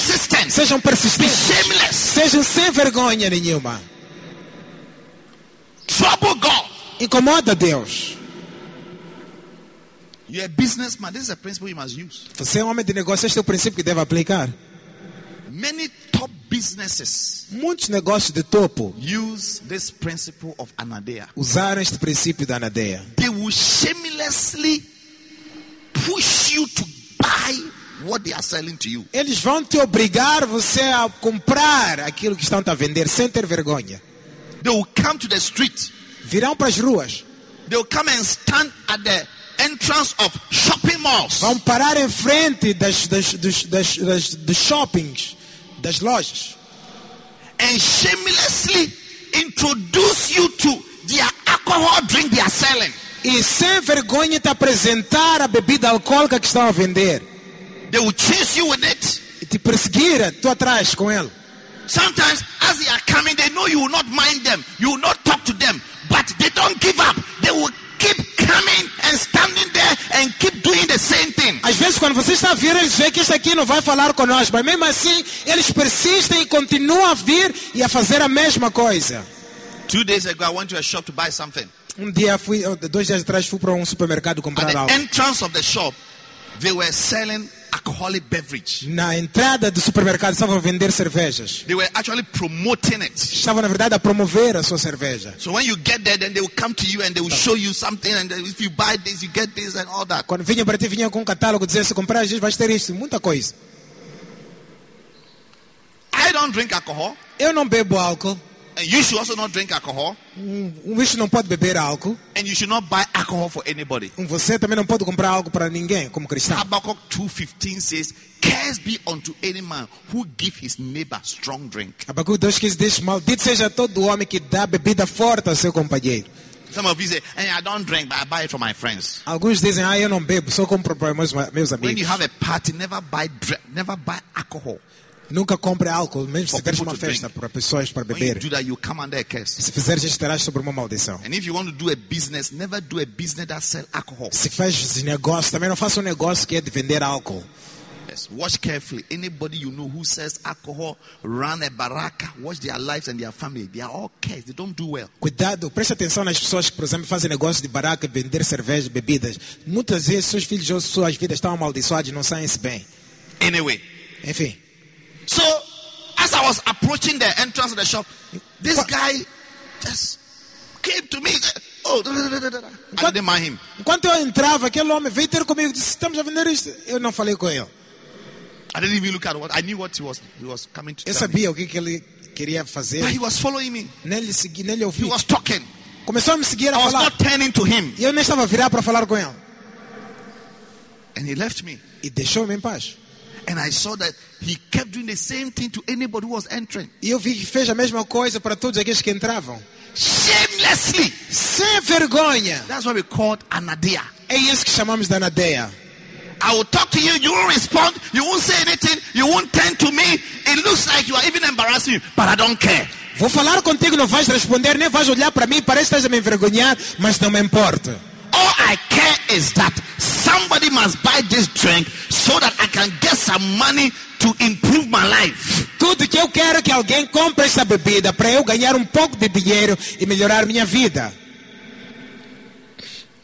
Sejam Be persistentes. shameless. Sejam sem vergonha nenhuma. Trouble God. Incomoda Deus. You're a businessman. This is a principle you must use. Você é um homem de negócio, este é o princípio que deve aplicar. Many top businesses Muitos negócios de topo use this principle of anadea. usaram este princípio da anadeia. They will shamelessly push you to buy what they are selling to you. Eles vão te obrigar você a comprar aquilo que estão a vender sem ter vergonha. They will come to the street. Virão para as ruas, They will come and stand at the entrance of shopping malls. vão parar em frente das, das, dos, das, das, dos shoppings, das lojas and shamelessly introduce you to their alcohol drink they are selling. e sem vergonha te apresentar a bebida alcoólica que estão a vender They will chase you with it. e te perseguir tu atrás com ele. Sometimes, as they are coming, they know you will not mind them, you will not talk to them, but they don't give up. They will keep coming and standing there and keep doing the same thing. Às vezes, quando você está a vir, eles veem que este aqui não vai falar conosco, mas mesmo assim, eles persistem e continuam a vir e a fazer a mesma coisa. Two days ago, I went to a shop to buy something. Um dia, fui, dois dias atrás, fui para um supermercado At comprar the algo. entrance of the shop, they were selling alcoholic beverage. Na entrada do supermercado, estavam a vender cervejas. They were actually promoting it. Estavam, na verdade, a promover a sua cerveja. So when you get there, then they will come to you and they will show you something. And if you buy this, you get this and all that. Quando vinham para ti, vinham com um catálogo, dizendo, se comprar, gente, vais ter isto, muita coisa. I don't drink alcohol. Eu não bebo álcool, And you should also not drink alcohol. Um bicho não pode beber álcool. And you should not buy alcohol for anybody. Um Você também não pode comprar algo para ninguém, como cristão. Habakkuk 2.15 says, Curse be unto any man who give his neighbor strong drink. Abacu 2,15 diz: Maldito seja todo homem que dá bebida forte ao seu companheiro. Some of you say, hey, I don't drink, but I buy it for my friends. Alguns dizem: Ah, eu não bebo, só compro para meus, meus When you amigos. have a party, never buy never buy alcohol. Nunca compre álcool, mesmo se tiveres uma festa para pessoas para beber. Se fizeres estarás sobre uma maldição. Se faz negócio, também não faça um negócio que é de vender álcool. Watch carefully. Anybody you know who sells alcohol, run a baraka, watch their lives and their family. They are all cursed. They don't do well. Cuidado, preste atenção nas pessoas que, por exemplo, fazem negócio de baraca, vender cerveja, bebidas. Muitas vezes seus filhos ou suas vidas estão amaldiçoados e não saem-se bem. Anyway, Enfim, so as I was approaching the entrance of the shop, this What? guy just came to me. Oh. I didn't mind him. enquanto eu entrava, aquele homem veio ter comigo e disse: Estamos a vender isto. Eu não falei com ele. I didn't even look at what I knew what he was. He was coming to Eu me. sabia o que, que ele queria fazer. But he was following me. Nem lhe segui, nem lhe He was talking. Começou a me seguir a I was falar. not turning to him, E eu nem estava a virar para falar com ele. and he left me. E deixou-me em paz. And I saw that he kept doing the same thing to anybody who was entering. E eu vi que fez a mesma coisa para todos aqueles que entravam. Shamelessly. Sem vergonha. That's what we called anadia. É isso que chamamos de anadeia. I will talk to you, you won't respond, you won't say anything, you won't turn to me. It looks like you are even embarrassing me, but I don't care. Vou falar contigo, não vais responder, nem vais olhar para mim, parece que estás a me envergonhar, mas não me importa. All I care is that somebody must buy this drink so that I can get some money to improve my life. Tudo que eu quero é que alguém compre essa bebida para eu ganhar um pouco de dinheiro e melhorar minha vida.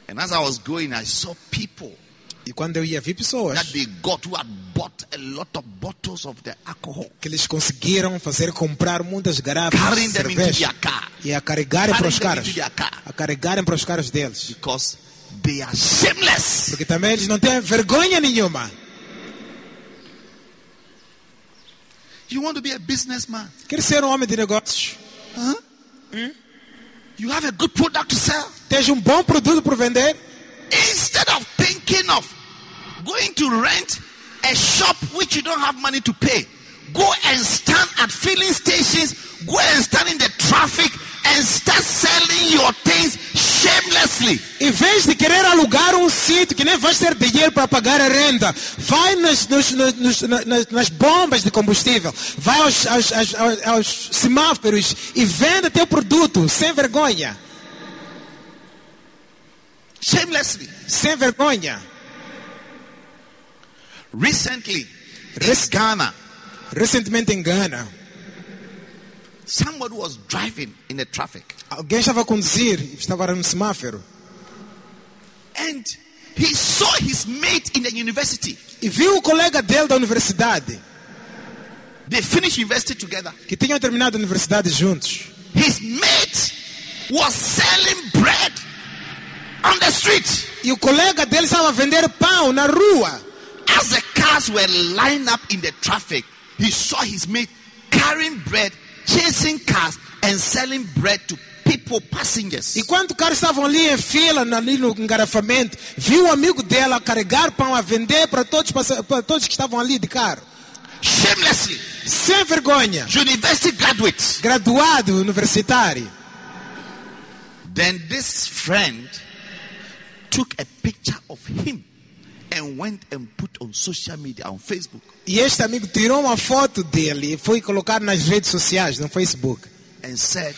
And as I was going, I saw people E quando eu ia, vi pessoas que eles conseguiram fazer comprar muitas garrafas de cerveja e a carregarem para os Carrying them carros, into their car. a carregarem para os carros deles. because they are shameless. Porque também eles não têm vergonha nenhuma. You want to be a businessman? Quer ser um homem de negócios? You have a good product to sell. Tens um bom produto por vender? Instead of thinking of going to rent a shop which you don't have money to pay, go and stand at filling stations, go and stand in the traffic and start selling your things shamelessly. Em vez de querer alugar um sítio que nem vais ter dinheiro para pagar a renda, vai nas, nos- nos- nos- na- nas, nas bombas de combustível, vai aos, aos- aos- aos- semáforos e venda teu produto sem vergonha. Shamelessly. Sem vergonha. Recently, in Rec- Ghana, Recentemente em Gana, somebody was driving in the traffic alguém estava conduzir, estava no semáforo, and he saw his mate in the university. e viu o colega dele da universidade, They finished university together. que tinham terminado a universidade juntos. His mate was selling bread on the street. E o colega dele estava a vender pão na rua. As the cars were lined up in the traffic, he saw his mate carrying bread, chasing cars, and selling bread to people, passengers. Enquanto os caras estavam ali em fila, ali no engarrafamento, viu o amigo dela carregar pão a vender para todos, para todos que estavam ali de carro. Shamelessly, Sem vergonha. university graduates. Graduado universitário. Then this friend took a picture of him E este amigo tirou uma foto dele e foi colocar nas redes sociais, no Facebook. and said,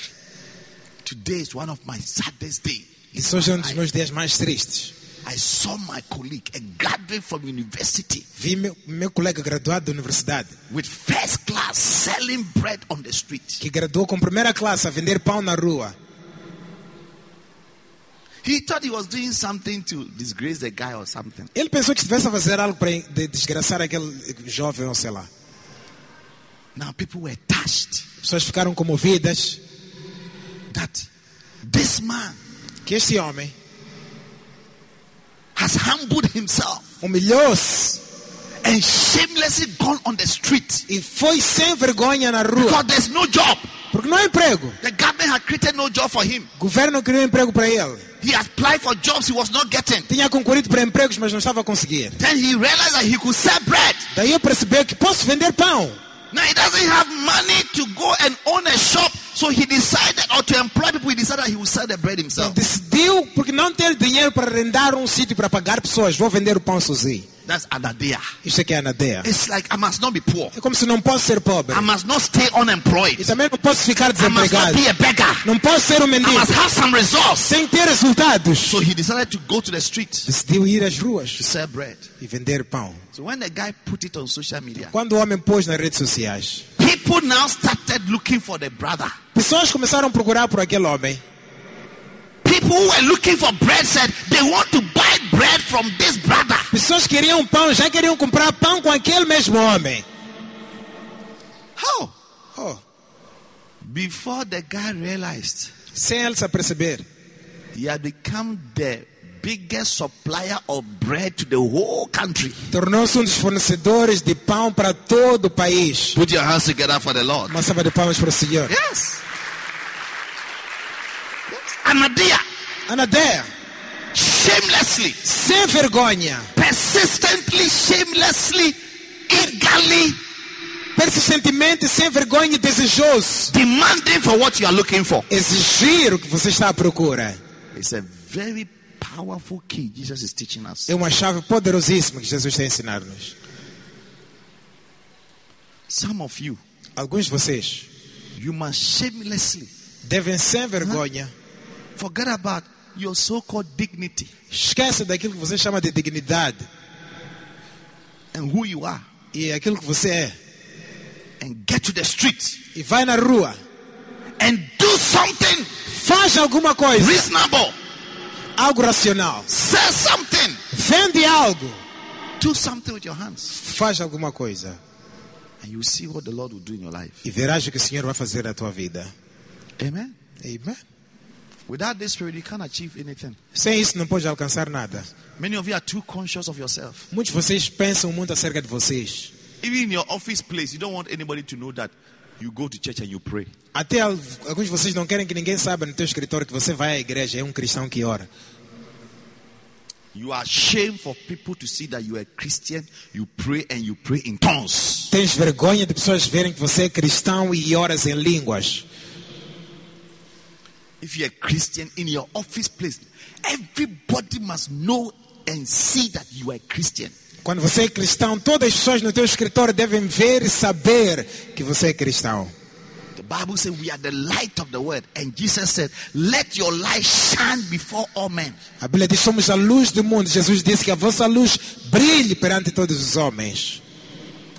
Today is one of my saddest days. Isso hoje é um dos meus dias mais tristes. I saw my colleague, a graduate from university, Vi meu, meu colega graduado da universidade, with first class selling bread on the street. que graduou com primeira classe a vender pão na rua. He thought he was doing something to disgrace the guy or something. Ele pensou que estivesse a fazer algo para de- desgraçar aquele jovem ou sei lá. Now people were touched As pessoas ficaram comovidas that this man que este homem has humbled himself. humilhou-se and shamelessly gone on the street E foi sem vergonha na rua. because there's no job. Porque não há emprego. The government had created no job for him. O governo criou emprego para ele. He applied for jobs he was not getting. Tinha concorrido para empregos, mas não estava a conseguir. Then he realized that he could sell bread. Daí eu percebi que posso vender pão. Now he doesn't have money to go and own a shop, so he decided, or to employ people, he decided that he would sell the bread himself. Decidiu, porque não ter dinheiro para arrendar um sítio para pagar pessoas, vou vender o pão sozinho. That's Adadia. Isto aqui é anadeia. It's like I must not be poor. É como se não posso ser pobre. I must not stay unemployed. E também não posso ficar I must not desempregado. be a beggar. Não posso ser um I mendigo. must have some resource. Sem ter resultados. So he decided to go to the street Decidiu ir às ruas to sell bread. e vender pão. So when the guy put it on social media, Quando o homem pôs nas redes sociais, people now started looking for the brother. pessoas começaram a procurar por aquele homem. People who were looking for bread said they want to buy bread from this brother. Pessoas queriam pão, já queriam comprar pão com aquele mesmo homem. How? Oh, Before the guy realized sem ele se aperceber, he had become the biggest supplier of bread to the whole country. tornou-se um dos fornecedores de pão para todo o país. Put your hands together for the Lord. Uma salva de palmas para o Senhor. Yes. Anadia, Anadeia, shamelessly, sem vergonha, persistently, shamelessly, eagerly persistentemente, sem vergonha e desejoso, demanding for what you are looking for. exigir o que você está à procura. It's a very powerful key Jesus is teaching us. É uma chave poderosíssima que Jesus está a ensinar-nos. Some of you, Alguns de vocês you must shamelessly devem, sem vergonha, forget about your so-called dignity esqueça daquilo que você chama de dignidade and who you are e aquilo que você é and get to the street e vai na rua, and do something faz alguma coisa, reasonable. algo racional, Say something. vende algo, Do something with your hands. faz alguma coisa And you see what the Lord will do in your life. e verás o que o Senhor vai fazer na tua vida. Amen. Amen. Without this spirit, you can't achieve anything. Sem isso não pode alcançar nada. Many of you are too conscious of yourself. Muitos de vocês pensam muito acerca de vocês. Even in your office place, you don't want anybody to know that you go to church and you pray. Até al- alguns de vocês não querem que ninguém saiba no teu escritório que você vai à igreja, é um cristão que ora. You are ashamed for people to see that you are a Christian, you pray and you pray in tongues. Tens vergonha de pessoas verem que você é cristão e oras em línguas. If you're a Christian in your office place, everybody must know and see that you are a Christian. Quando você é cristão, todas as pessoas no teu escritório devem ver e saber que você é cristão. The Bible says we are the light of the world. And Jesus said, Let your light shine before all men. A Bíblia diz: somos a luz do mundo. Jesus disse que a vossa luz brilhe perante todos os homens.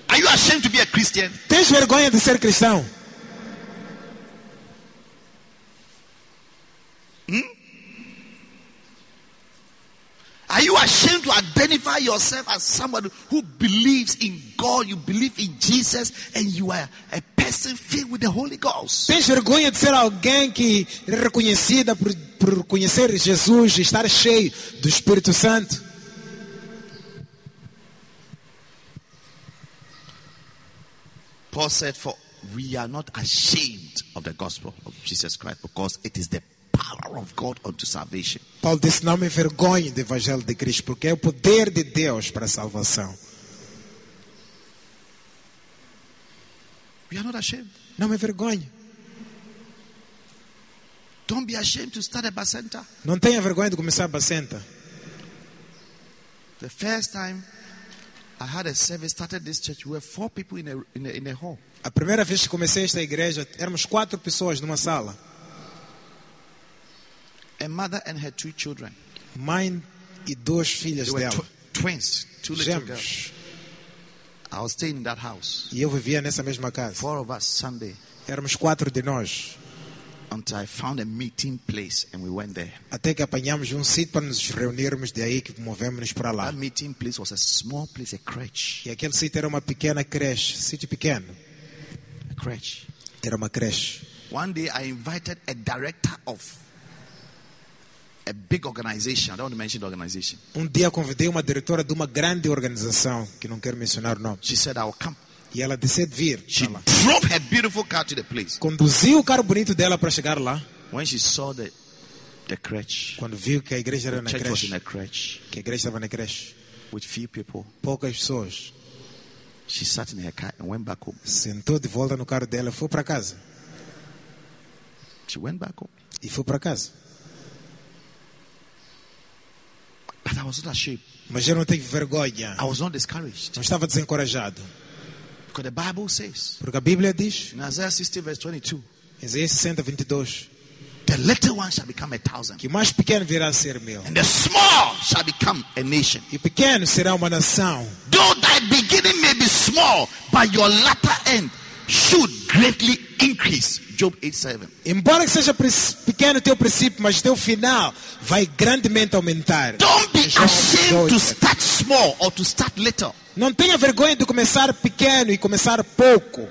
Are you ashamed to be a Christian? Tens vergonha de ser cristão? Hmm? Are you ashamed to identify yourself as somebody who believes in God, you believe in Jesus, and you are a person filled with the Holy Ghost? Tens vergonha de ser alguém que é reconhecida por, por conhecer Jesus e estar cheio do Espírito Santo? Paul said, For we are not ashamed of the gospel of Jesus Christ because it is the power of God unto salvation. Paulo disse: Não me envergonhe do Evangelho de Cristo, porque é o poder de Deus para a salvação. We are not ashamed. Não me envergonhe. Don't be ashamed to start a bacenta. Não tenha vergonha de começar a bacenta. The first time I had a service, started this church, we were four people in a, in a, in a hall. A primeira vez que comecei esta igreja, éramos quatro pessoas numa sala. A mother and her two children. Mãe e duas filhas They dela. tw- twins, two little girls. Gêmeos. I was staying in that house. E eu vivia nessa mesma casa. Four of us Sunday Éramos quatro de nós. until I found a meeting place and we went there. Até que apanhamos um sítio para nos reunirmos, de aí que movemos para lá. That meeting place was a small place, a crèche. E aquele sítio era uma pequena creche, sítio pequeno. A crèche. Era uma creche. One day I invited a director of a big organization. I don't want to mention the organization. Um dia convidei uma diretora de uma grande organização, que não quero mencionar o nome, She said, I'll come. e ela disse de vir. She drove her beautiful car to the place. Conduziu o carro bonito dela para chegar lá, When she saw the, the crèche, quando viu que a igreja era na church was in creche, que a igreja estava na creche, with few people, poucas pessoas. she sat in her car and went back home. Sentou de volta no carro dela, foi para casa. She went back home. E foi para casa. But I was not ashamed. Mas eu não tive vergonha. I was not discouraged. Não estava desencorajado. Because the Bible says Porque a Bíblia diz, in Isaiah 60, verse 22, em Isaías 60, 22, the little one shall become a thousand, que mais pequeno virá a ser meu. and the small shall become a nation. E pequeno será uma nação. Though thy beginning may be small, but your latter end should greatly increase. Job 8 7. Embora seja pequeno o teu princípio, mas teu final vai grandemente aumentar. Don't be ashamed to 8. start small or to start little. Não tenha vergonha de começar pequeno e começar pouco.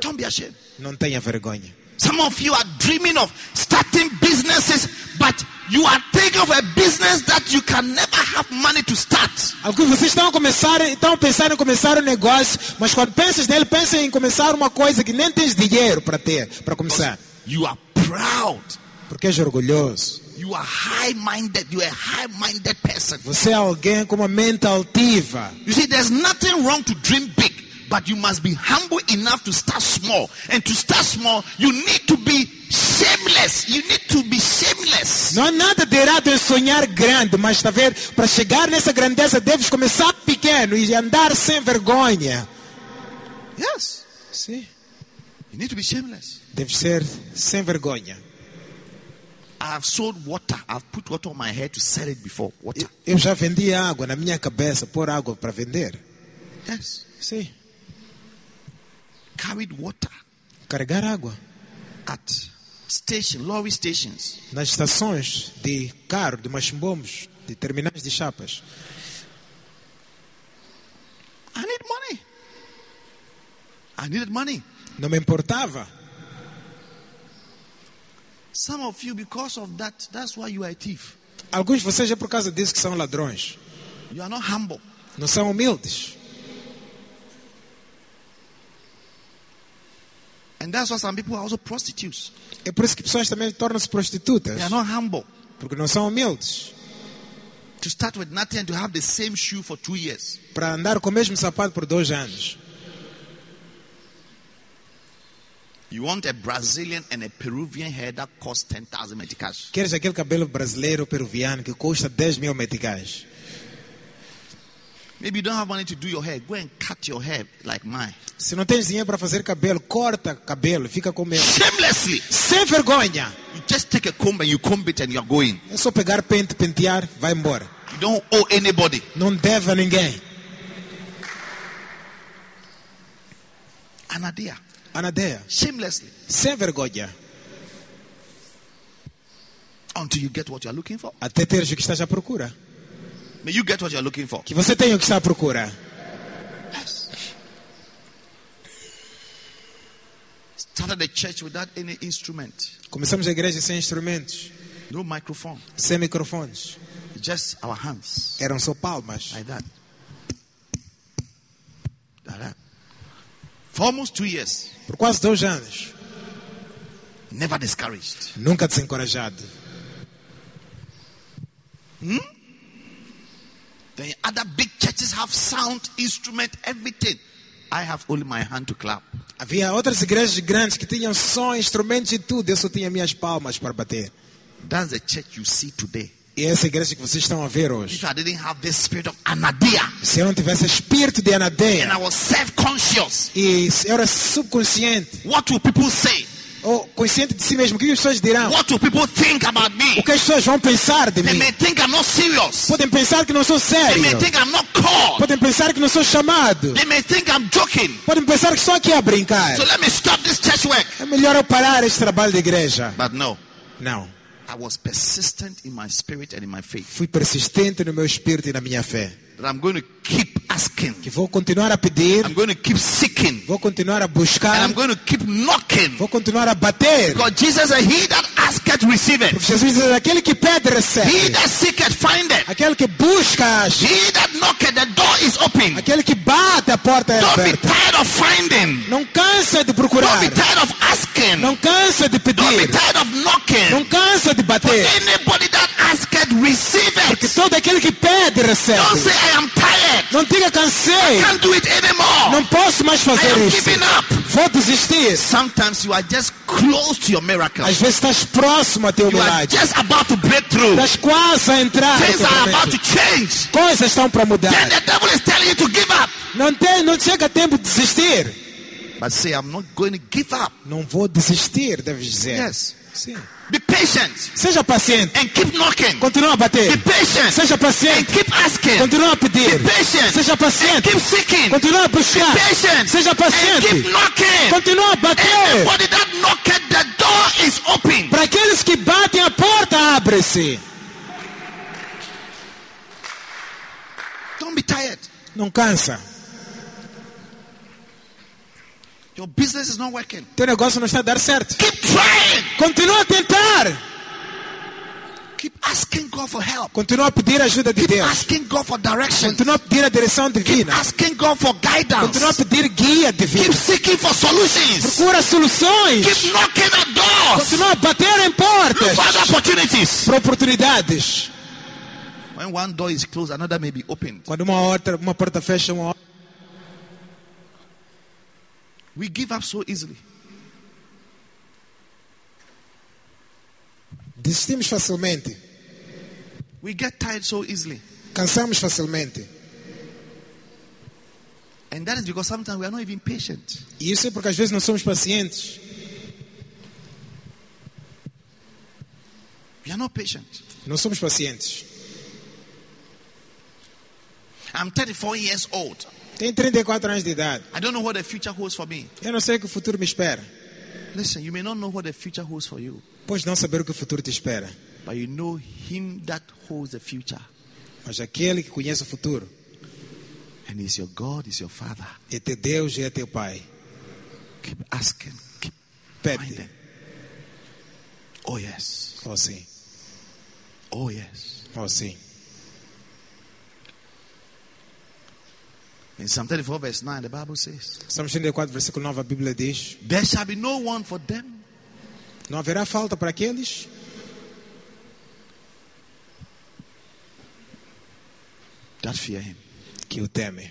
Don't be ashamed. Não tenha vergonha. Some of you are dreaming of starting businesses, but you are thinking of a business that you can never have money to start. Alguns de vocês estão a começar, estão a pensar em começar um negócio, mas quando pensas nele, pensa em começar uma coisa que nem tens dinheiro para ter, para começar. You are proud. Porque és orgulhoso. You are high minded. You are a high minded person. Você é alguém com uma mente altiva. You see, there's nothing wrong to dream big, but you must be humble enough to start small. And to start small, you need to be shameless. You need to be shameless. Não há nada de errado em sonhar grande, mas está ver, para chegar nessa grandeza, deves começar pequeno e andar sem vergonha. Yes. Sim. You need to be shameless. Deves ser sem vergonha. Eu já vendi água na minha cabeça, pôr água para vender. Yes. Sim. Carried water Carregar água at station, lorry stations. nas estações de carro, de machimbombos, de terminais de chapas. I need money. I needed money. Não me importava. Some of you, because of that, that's why you are a thief. Alguns de vocês é por causa disso que são ladrões. You are not humble. Não são humildes. And that's why some people are also prostitutes. É por isso que pessoas também tornam-se prostitutas. They are not humble. Porque não são humildes. To start with nothing and to have the same shoe for two years. Para andar com o mesmo sapato por dois anos. You want a Brazilian and a Peruvian hair that costs 10,000 meticais. Queres aquele cabelo brasileiro ou peruviano que custa 10 mil meticais? Maybe you don't have money to do your hair. Go and cut your hair like mine. Se não tens dinheiro para fazer cabelo, corta cabelo, fica com meu. Shamelessly. Sem vergonha. You just take a comb and you comb it and you're going. É só pegar pente, pentear, vai embora. You don't owe anybody. Não deve a ninguém. Anadia. Anadeia, Shamelessly. sem vergonha. Until you get what you're looking for. Até teres o que estás à procura. May you get what you're looking for. Que você tenha o que está à procura. Yes. Started a church without any instrument. Começamos a igreja sem instrumentos, No microphone. sem microfones. Just our hands. Eram só palmas. Like that. Like that. For almost two years. Por quase dois anos. Never discouraged. Nunca desencorajado. Then other big churches have sound, instrument, everything. I have only my hand to clap. Havia outras igrejas grandes que tinham só instrumentos e tudo. Eu só tinha minhas palmas para bater. That's the church you see today. E essa igreja que vocês estão a ver If hoje. I didn't have this spirit of anadia Se eu não tivesse espírito de and anadeia I was self-conscious, e eu era subconsciente what will people say? ou consciente de si mesmo, o que as pessoas dirão? O que as pessoas vão pensar de They mim? Podem pensar que não sou sério. Podem pensar que não sou chamado. Podem pensar que estou aqui a brincar. So. É melhor eu parar este trabalho de igreja. Não. Fui persistente no meu espírito e na minha fé. I'm going to keep asking. Que vou continuar a pedir, I'm going to keep seeking. vou continuar a And buscar, I'm going to keep knocking. vou continuar a bater. Because Jesus said, He that asketh receiveth. Porque Jesus diz: aquele que pede, He recebe. that seeketh findeth. Aquele que busca, acha. He that knocketh, the door is open. Aquele que bate, a porta é Don't be aberta. tired of finding. Não cansa de Don't procurar. be tired of asking. Não cansa de Don't be pedir. tired of knocking. Não cansa de bater. Anybody that asketh receive Porque it. todo aquele que pede, Don't recebe. say I am tired. Não diga cansei. Can't do it anymore. Não posso mais I fazer am isso. giving up. Vou desistir. Sometimes you are just close to your miracle. Às vezes estás próximo a teu You are milagre. just about to break through. Estás quase a entrar. Things are about to change. Coisas estão para Then mudar. the devil is telling you to give up. Não, tem, não chega tempo de desistir. But say, I'm not going to give up. Não vou desistir, deves dizer. Yes. Sim. Be patient Seja paciente. and keep knocking. Continua a Be bater. patient Seja and paciente. keep asking. Continua a pedir. Be patient Seja and paciente. keep seeking. Continua a buscar. Patient Seja and keep paciente. knocking. Continua a bater. Anybody that knocketh, the door is open. Para aqueles que batem, a porta abre-se. Don't be tired. Não cansa. Your business is not working. Teu negócio não está a dar certo. Keep trying. Continua a tentar. Keep asking God for help. Continua a pedir ajuda de Keep Deus. asking God for direction. Continua a pedir a direção Keep divina. asking God for Continua a guidance. pedir guia divina. Keep seeking for solutions. Procura soluções. Keep knocking at doors. Continua a bater em Look portas. for other opportunities. Para oportunidades. When one door is closed, another may be opened. Quando uma, outra, uma porta fecha, uma outra. We give up so easily. Desistimos facilmente. We get tired so easily. Cansamos facilmente. And that is because sometimes we are not even patient. E isso é porque às vezes não somos pacientes. We are not patient. Não somos pacientes. I'm 34 years old. Tenho 34 anos de idade. I don't know what the future holds for me. Eu não sei o que o futuro me espera. Listen, you may not know what the future holds for you, Podes não saber o que o futuro te espera. but you know Him that holds the future. Mas aquele que conhece o futuro And He's your God, He's your Father. é teu Deus e é teu Pai. Keep asking, keep Pede. Oh, yes. Oh sim. Oh, yes. Oh sim. In Psalm 34, verse 9, the Bible says, Salmos 34, versículo 9, a Bíblia diz: There shall be no one for them Não haverá falta para aqueles that fear Him. que o temem.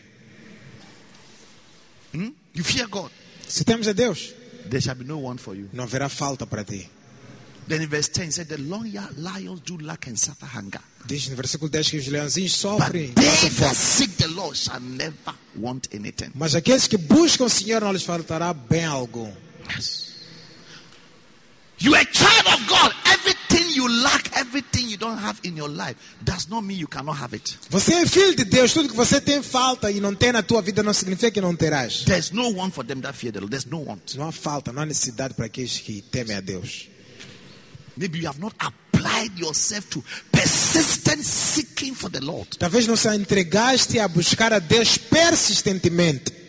Hmm? You fear God, Se temos a Deus, there shall be no one for you. não haverá falta para ti. Then in verse 10, he said, The lions do lack and suffer hunger. Diz no versículo 10 que os leãozinhos sofrem, they passam that fome. seek the Lord shall never want anything. Mas aqueles que buscam o Senhor não lhes faltará bem algum. Yes. You are a child of God. Everything you lack, everything you don't have in your life, does not mean you cannot have it. Você é filho de Deus, tudo que você tem falta e não tem na tua vida não significa que não terás. There's no one for them that fear the Lord. There's no one. Não há falta, não há necessidade para aqueles que temem a Deus. Maybe you have not applied yourself to persistent seeking for the Lord. Talvez não se entregaste a buscar a Deus persistentemente.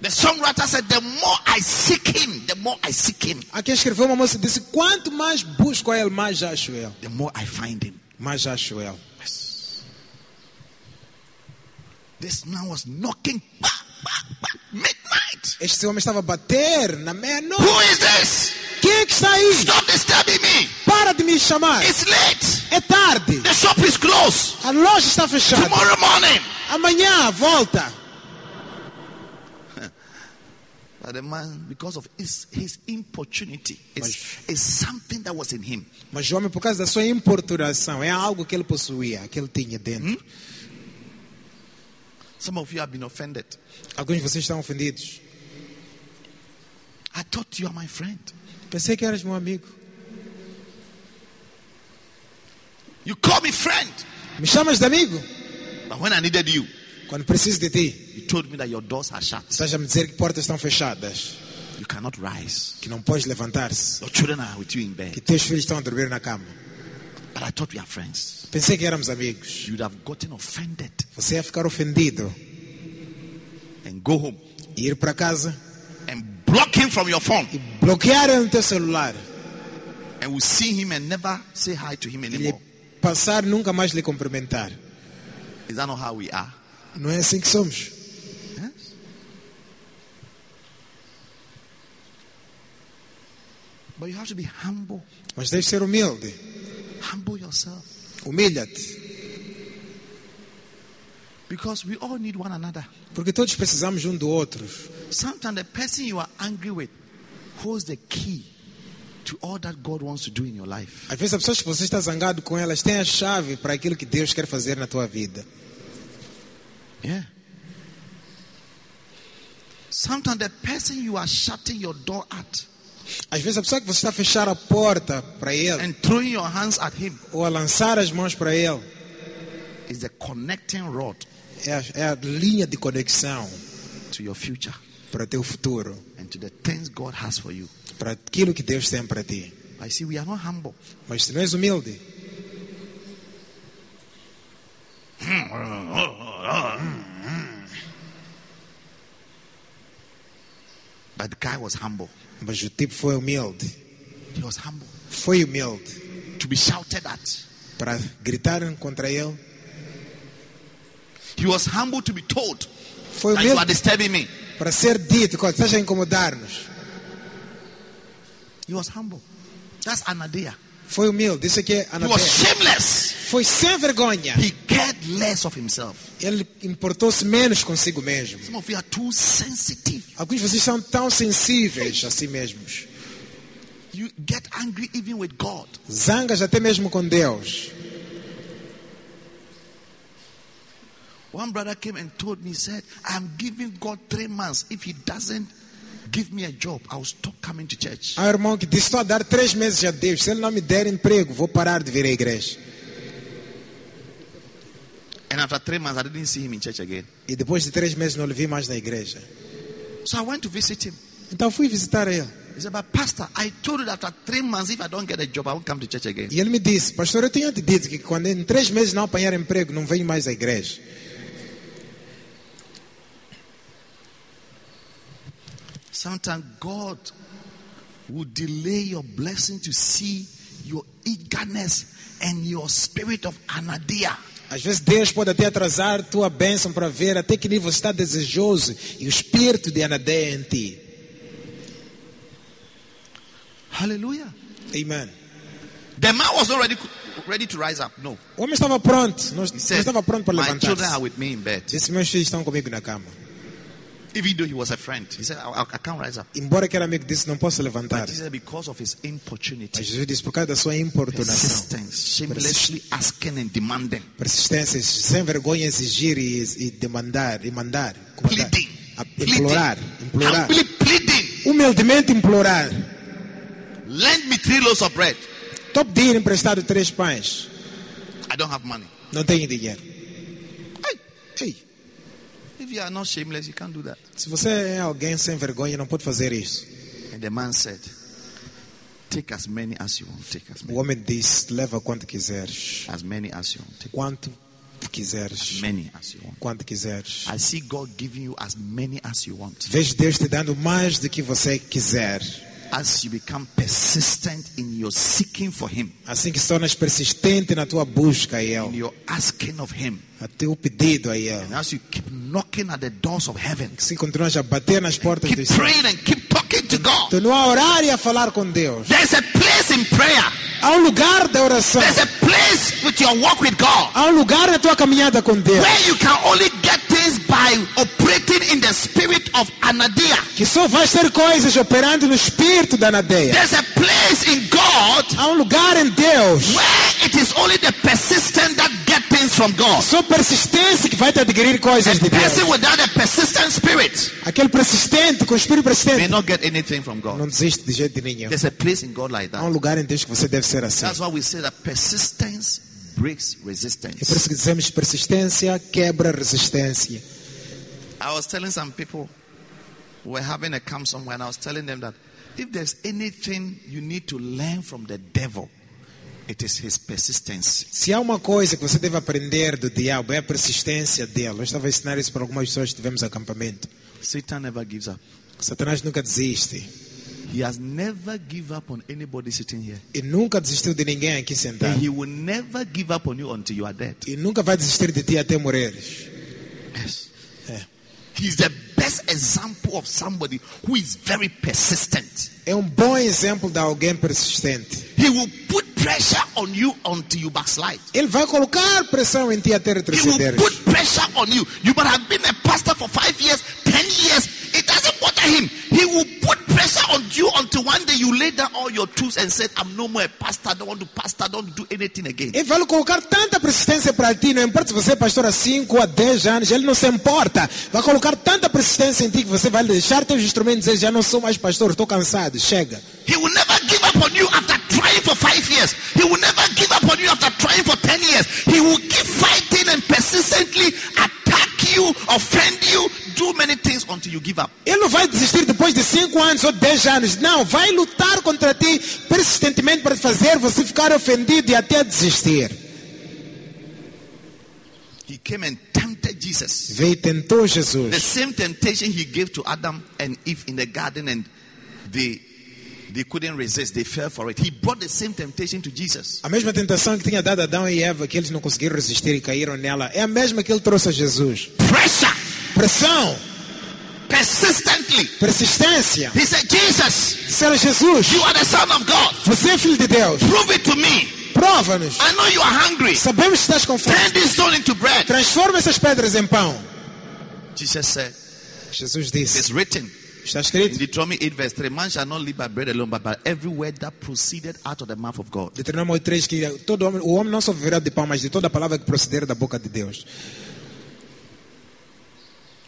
The songwriter said, The more I seek Him, the more I seek Him, Há quem escreveu uma e disse: Quanto mais busco a Ele, mais acho Ele. the more I find Him. Mais acho Ele. This man was knocking midnight. Este homem estava a bater na meia-noite. Who is this? Quem é que está aí? Stop disturbing me. Para de me chamar. It's late. É tarde. The shop is closed. A loja está fechada. Tomorrow morning. Amanhã volta. (laughs) But the man, because of his, his importunity, is, is something that was in him. Mas o homem, por causa da sua importunação, é algo que ele possuía, que ele tinha dentro. Some of you have been offended. Alguns de vocês estão ofendidos. I thought you are my friend. Pensei que eras meu amigo. You call me friend. Me chamas de amigo? But when I needed you, Quando preciso de ti, you told me that your doors are shut. estás a me dizer que portas estão fechadas, You cannot rise. que não podes levantar-se, Your children are with you in que bed. teus filhos estão a dormir na cama. But I thought we are friends. Pensei que éramos amigos. You'd have gotten offended Você ia ficar ofendido and go home e ir para casa and block him from your phone. e bloquear ele no teu celular. and will see him and never say hi to him e anymore. passar nunca mais lhe cumprimentar. Is that not how we are? Não é assim que somos. Yes. But you have to be humble. Mas deves ser humilde. Humble yourself. Humilha-te. Because we all need one another. Porque todos precisamos um do outro. Sometimes the person you are angry with holds the key to all that God wants to do in your life. Às vezes as pessoas que você está zangado com elas têm a chave para aquilo que Deus quer fazer na tua vida. Yeah. Sometimes the person you are shutting your door at Às vezes a pessoa que você está a fechar a porta para ele and throwing your hands at him ou a lançar as mãos para ele is the connecting rod é a, é a linha de conexão to your future para o teu futuro, and to the things God has for you. para aquilo que Deus tem para ti. I see we are not humble. Mas se não és humilde, But the guy was humble. Mas o tipo foi humilde, He was humble. foi humilde To be shouted at. para gritar contra ele, He was humble to be told foi that you are humilde disturbing me. para ser dito, "Olha, estás a incomodar-nos. He was humble. That's Anadia. Foi humilde, isso aqui é He was Anaté. shameless. Foi sem vergonha. He cared less of himself. Ele importou-se menos consigo mesmo. Some of you are too sensitive. Alguns de vocês são tão sensíveis a si mesmos. You get angry even with God. Zangas até mesmo com Deus. One brother came and told me, he said, I'm giving God three months. If he doesn't give me a job, I'll stop coming to church. Há um irmão que disse: Estou a dar três meses a Deus. Se ele não me der emprego, vou parar de vir à igreja. And after three months, I didn't see him in church again. E depois de três meses não lhe vi mais na igreja. So I went to visit him. Então fui visitar ele. He said, But Pastor, I told you that after three months, if I don't get a job, I won't come to church again. E ele me disse: Pastor, eu tinha te dito que quando em três meses não apanhar emprego, não venho mais à igreja. Sometimes God will delay your blessing to see your eagerness and your spirit of anadia. Às vezes Deus pode até atrasar tua bênção para ver até que nível está desejoso e o espírito de Anadeia em ti. Hallelujah. Amen. The man was not ready, to rise up. No. O homem estava pronto, não, estava pronto para My children are levantar-se. with me in bed. Disse: Meus filhos estão comigo na cama. Even though he was a friend, he said, I, I- can't rise up. Embora que era amigo, disse: Não posso levantar. But he said, because of his Mas importunity, Jesus disse: Por causa da sua importunação, persistence, shamelessly asking and demanding, persistência, sem vergonha, exigir e, e demandar, e mandar, comandar, pleading, a- pleading, implorar, implorar, humbly pleading, humildemente implorar. lend me three loaves of bread. Estou pedir emprestado três pães, I don't have money. não tenho dinheiro. Hey, Ei, if you are not shameless, you can't do that. se você é alguém sem vergonha, não pode fazer isso. And the man said, Take as many as you want. Take as O many, homem disse: Leva quanto quiseres, as many as you want. Take quanto quiseres, as many as you want. quanto quiseres. I see God giving you as many as you want. Vejo Deus te dando mais do que você quiser. As you become persistent in your seeking for Him, Assim que se tornas persistente na tua busca a in Ele, your asking of Him, a teu pedido a Ele. and as you keep knocking at the doors of heaven, Se continuas a bater nas portas keep do céu, praying and keep talking to God. continua a orar e a falar com Deus. There's a place in prayer. Há um lugar da oração. There's a place with your walk with God Há um lugar na tua caminhada com Deus. where you can only get things by operating in the spirit of Anadia. Que só vais ter coisas operando no espírito da nadeia. There's a place in God Há um lugar em Deus. where it is only the persistent that get things from God. Só persistência que vai te adquirir coisas de Deus. Person without a persistent spirit Aquele persistente, com o espírito may persistente, not get anything from não God. desiste de jeito nenhum. There's a place in God like Há um that. lugar em Deus que você deve ser assim. That's why we say that persistence breaks É por resistance. isso que dizemos persistência quebra resistência. I was telling some people we were having a camp somewhere, and I was telling them that if there's anything you need to learn from the devil, it is his persistence. Se há uma coisa que você deve aprender do diabo, é a persistência dele. Eu estava a ensinar isso para algumas pessoas que tivemos acampamento. Satan never gives up. Satanás nunca desiste. He has never give up on anybody sitting here. E nunca desistiu de ninguém aqui sentado. And he will never give up on you until you are dead. E nunca vai desistir de ti até morreres. Yes. He's the best example of somebody who is very persistent. É um bom exemplo de alguém persistente. He will put pressure on you until you backslide. Ele vai colocar pressão em ti até retroceder. He will put pressure on you. You might have been a pastor for five years, ten years. Him. He will put pressure on you until one day you lay down all your tools and said, I'm no more a pastor. Don't want to pastor. Don't do anything again. Ele vai colocar tanta persistência para ti, não importa se você é pastor há 5 a 10 anos, ele não se importa. Vai colocar tanta persistência em ti que você vai deixar teus instrumentos e dizer, já não sou mais pastor, estou cansado, chega. He will never give up on you after trying for five years. He will never give up on you after trying for ten years. He will keep fighting and persistently attack you, offend you, do many things until you give up. Ele não vai desistir depois de 5 anos ou 10 anos, não, vai lutar contra ti persistentemente para fazer você ficar ofendido e até desistir. He came and tempted Jesus. Veio tentou The Jesus. same temptation he gave to Adam and Eve in the garden, and they A mesma tentação que tinha dado Adão e Eva, que eles não conseguiram resistir e caíram nela, é a mesma que ele trouxe a Jesus. Pressure, Pressão, persistently. persistência. He said, Jesus, Disseram Jesus, you are the Son of God. você é filho de Deus. Prove it to me. Prova-nos. I know you are hungry. Sabemos que estás com fome. Turn this stone into bread. Transforma essas pedras em pão. Jesus said, Jesus disse, It's written está in escrito, Deuteronomy 8, verse 3 Man shall not live by bread alone, but by every word that proceeded out of the mouth of God. Deuteronômio 3, que todo homem, o homem não só viverá de pão, mas de toda a palavra que proceder da boca de Deus.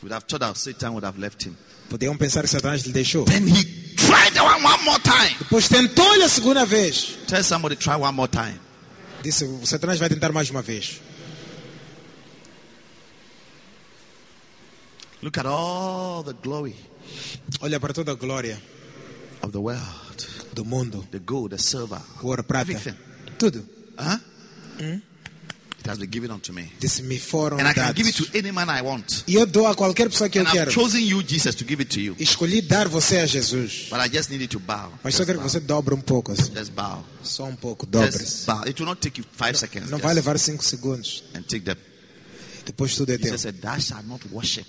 Would have thought that Satan would have left him. Podiam pensar que Satanás lhe deixou. Then he tried one one more time. Depois tentou-lhe a segunda vez. Tell somebody, try one more time. Disse, o Satanás vai tentar mais uma vez. Look at all the glory Olha para toda a glória of the world do mundo. the gold, the silver, O ouro, prata, everything. tudo. Huh? It has been given unto me. Disse, me foram And I can give it to any man I want. E eu dou a qualquer pessoa que eu And I've quero. chosen you, Jesus, to give it to you. Escolhi dar você a Jesus. But I just need to bow. Mas só Just quero que você dobre um pouco. assim. Just bow. Só um pouco, Just dobre-se. bow. It will not take you five seconds. Não vai Just- levar cinco segundos. and take them. Depois tudo é teu. Jesus said, Thou shalt not worship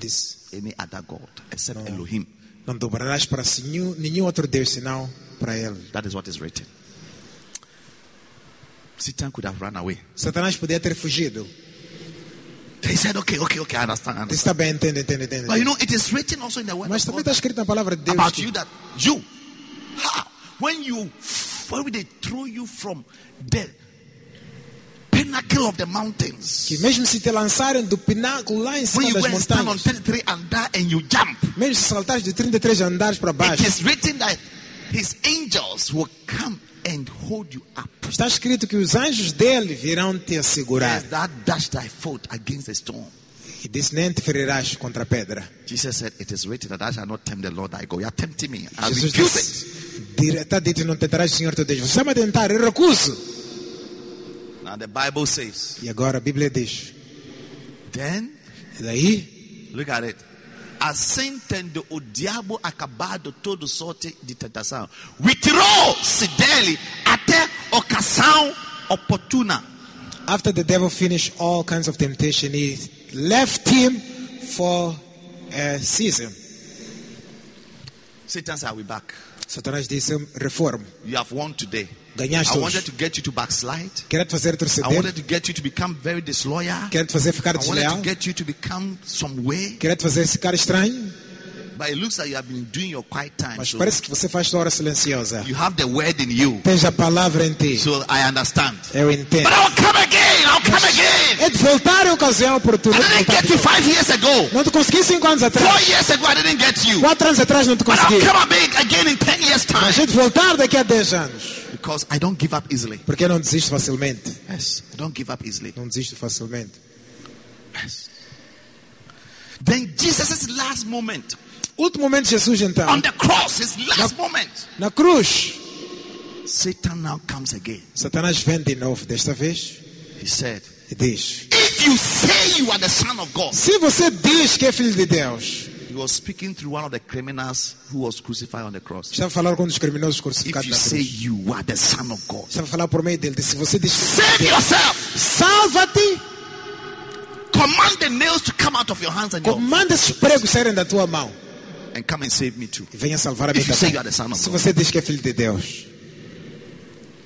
Disse, any other God except No. Elohim. não dobrarás para nenhum, nenhum outro Deus senão para Ele. That is what is written. Satan could have run away. Satanás podia ter fugido. He said, Okay, okay, okay, I understand. I understand. está bem, entende. But you know, it is written also in the word Mas também está escrito na palavra de Deus about you that you, how, when you, when they throw you from the pinnacle of the mountains, que mesmo se te lançarem do pináculo lá em when cima you das stand on montanhas, 33 and die and you jump, mesmo se saltares de 33 andares para it baixo, is written that his angels will come and hold you up. está escrito que os anjos dele virão te assegurar. As thou dash thy foot against the stone. E disse, nem te ferirás contra a pedra. Jesus said, It is written that thou shalt not tempt the Lord thy God. You are tempting me. I Jesus refuse disse, it. "Dire- está dito, não tentarás o Senhor teu Deus. Você está a tentar, eu recuso. Now the Bible says, E agora a Bíblia diz, Then, e daí, look at it. Assentendo o diabo acabado todo sorte de tentação. Retirou-se dele até ocasião oportuna. after the devil finished all kinds of temptation, he left him for a season. Satan said, I'll back. Satanás disse, reformo. You have won today. Ganhaste I wanted to get you to backslide. Quero te fazer I torceder. wanted to get you to become very disloyal. Quero te fazer ficar I wanted to desleal. get you to become some way. Quero te fazer ficar estranho. But it looks like you have been doing your quiet time. Mas So parece que você faz sua hora silenciosa. you have the word in you. Tens a palavra em ti. So I understand. Eu entendo. But I'll come again. I'll come again. É de voltar em ocasião oportuna. I didn't get you five years ago. Não te consegui cinco anos Four atrás. years ago, I didn't get you. Quatro anos atrás não te But I'll consegui. come again again in ten years' Mas time. é de voltar daqui a dez anos. Because I don't give up easily. Porque eu não desisto facilmente. Yes, I don't give up easily. Não desisto facilmente. Yes. Then Jesus' last moment Último momento de Jesus então. on the cross, his last moment, Na cruz. Satan now comes again. Satanás vem de novo desta vez He said, e diz: If you say you are the Son of God, Se você diz que é filho de Deus, He was speaking through one of the criminals who was crucified on the cross. Estava a falar com um dos criminosos If crucificados you na say cruz. you are the Son of God, Estava a falar por meio dele. Se você diz save yourself. salva-te, Command the nails to come out of your hands and, comanda esses pregos saírem da tua mão and come and save me too. e venha salvar a If you say you of Se você diz que é filho de Deus.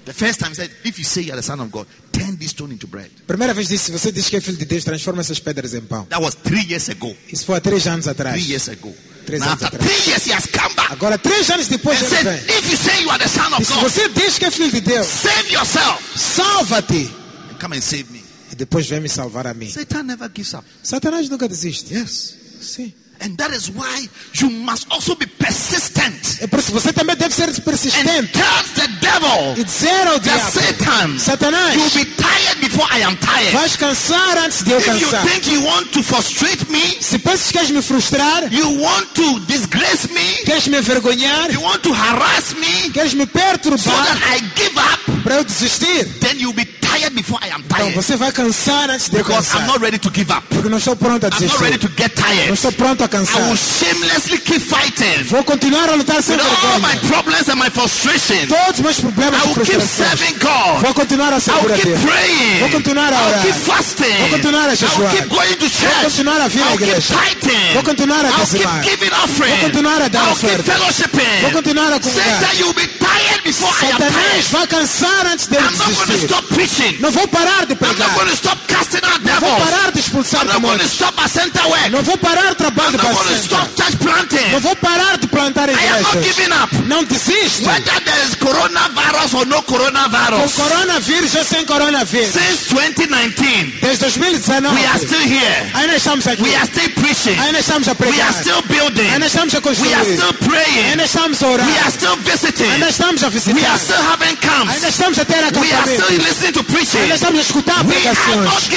The first time he said, if you say you are the Son of God, turn this stone into bread. Primeira vez disse, se você diz que é filho de Deus, transforma essas pedras em pão. That was three years ago. Isso foi há três anos atrás. Three years ago. Três Now anos atrás. three years, he has come back Agora, três anos depois, ele said, vem. if you say you are the Son of se God, você diz que é filho de Deus, save yourself salva-te. and come and save me. E depois vem me salvar a mim. Satan never gives up. Satanás nunca desiste. Yes. Sim. And that is why you must also be persistent É por isso você também deve ser persistente. and tell the devil E dizer ao diabo, Satan, Satanás, you'll be tired before I am tired. vais cansar antes de eu cansar. If you think you want to frustrate me, Se pensas que queres me frustrar, you want to disgrace me, queres me envergonhar, you want to harass me queres me perturbar, so that I give up, para eu desistir, then you'll be tired before I am tired. você vai cansar antes de eu Because I'm not ready to give up. Porque não estou pronto a I'm not ready to get tired. Não estou pronto a I will shamelessly keep fighting Vou continuar a lutar sem with all my problems and my frustration. Todos meus problemas I will keep serving God. Vou continuar a I servir will a keep Deus. praying. Vou continuar a I will keep fasting. Vou continuar a I will keep going to church. continuar a vir à I will keep igreja. tithing. Vou continuar a I will keep giving offering. Vou continuar a dar I will keep oferta. fellowshipping. Vou continuar a comungar. Satan, you will be tired before I am Satanás tired. vai cansar antes de eu I'm not going to stop preaching. Não vou parar de I'm not going to stop casting out Não vou parar de expulsar I'm not going to demônios. stop a center work. Não vou parar o I'm trabalho not para going to a stop church planting. Não vou parar de plantar I am not giving up. Não desiste. Whether there is coronavirus or no Com coronavirus. ou sem coronavírus. Since 2019, Desde 2019. we are still here. Ainda estamos aqui. We are still preaching. Ainda estamos a We are still building. Ainda estamos a We are still praying. Ainda estamos a orar. We are still visiting. Ainda estamos a We are still having camps. Ainda estamos a ter We are still listening to preaching. Ainda estamos a escutar pregações.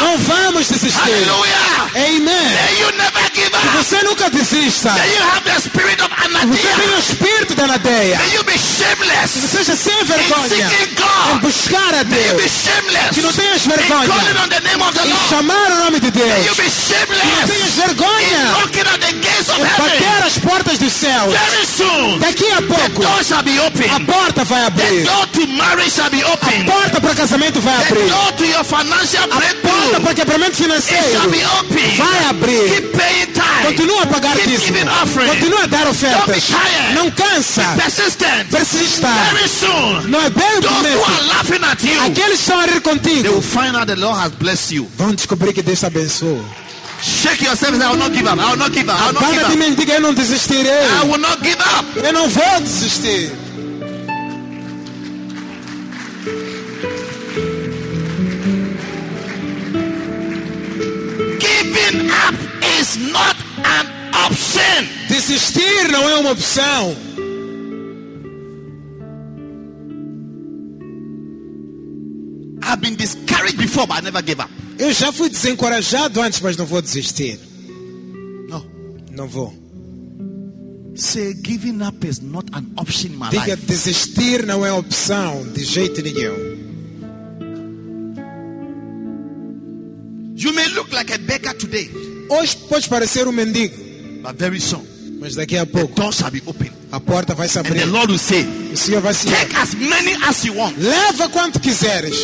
Não vamos desistir. Amen. Up. Você nunca desista. Of Você tem anathema. o espírito da nadeia. May you be shameless. Seja sem vergonha em buscar a Deus. Que não tenhas vergonha em chamar o nome de Deus. be Não tenhas vergonha em bater as portas. Very soon. Daqui a pouco a porta vai abrir. To marriage shall be A open. porta para casamento vai The abrir. door to your financial A porta para quebramento It shall financeiro be vai abrir. Keep paying time. Continua a pagar Keep dízimo. giving offering. Continua a dar Don't be ofertas. tired. Não cansa. Persistent. Persista. Very soon. Não é bem Those who are laughing at you, Aqueles que estão a rir they contigo will find out the Lord has blessed you. vão descobrir que Deus abençoou. Shake yourself and say, I will not give up. I will not give up. I will not give de up. mim diga: Eu não desistirei. I will not give up. Eu não vou desistir. Giving up is not an option. Desistir não é uma opção. I've been discouraged before, but I never gave up. Eu já fui desencorajado antes, mas não vou desistir. No. Não vou. Say giving up is not an option in my Diga: life. desistir não é opção de jeito nenhum. You may look like a beggar today, Hoje pode parecer um mendigo, but very soon mas daqui a the pouco door shall be open. a porta vai se And the abrir. Lord will say, O Senhor vai se Take as many as you want. Leva quanto quiseres.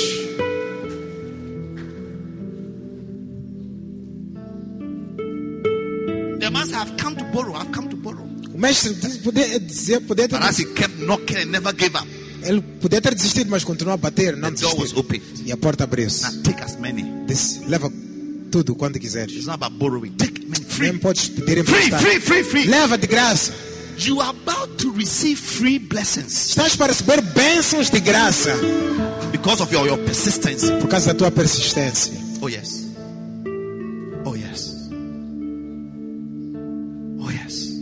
The master have come to borrow, I've come to borrow. O mestre podia dizer, podia ter, But he kept knocking and never gave up, ele podia ter desistido, mas continuou a bater, the não door was desistiu. open. E a porta abriu-se. Take as many. Leva tudo quanto quiseres. It's not about borrowing. Take man, free. Nem podes pedir Free, emprestado. free, free, free. Leva de graça. You are about to receive free blessings Estás para receber bênçãos de graça because of your, your persistence. por causa da tua persistência. Oh, yes. Oh, yes. Oh, yes.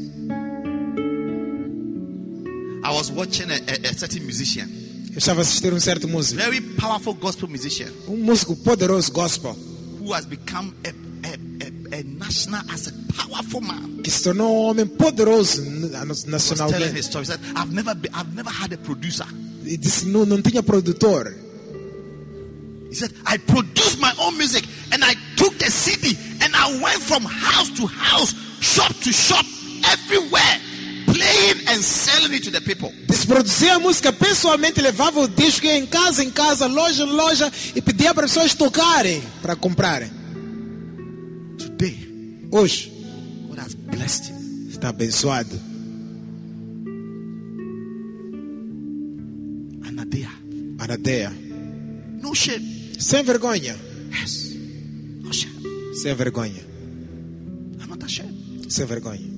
I was watching a, a, a certain musician, Eu estava a assistir um certo músico, very powerful gospel musician, um músico poderoso gospel, who has become a, a, a, a national as a powerful man. que se tornou um homem poderoso n- He was telling his story. He said, I've never, been, I've never had a producer. E disse, não, não tinha produtor. He said, I produced my own music and I took the CD and I went from house to house shop to shop, everywhere, playing and selling it to the people. Se produzia a música pessoalmente, levava o disco em casa, em casa, loja em loja e pedia para as pessoas tocarem para comprarem. Today, Hoje God has blessed him. está abençoado. Anadea. Anadeia. No shame. Sem vergonha. Yes. No shame. Sem vergonha. I'm not ashamed. Sem vergonha.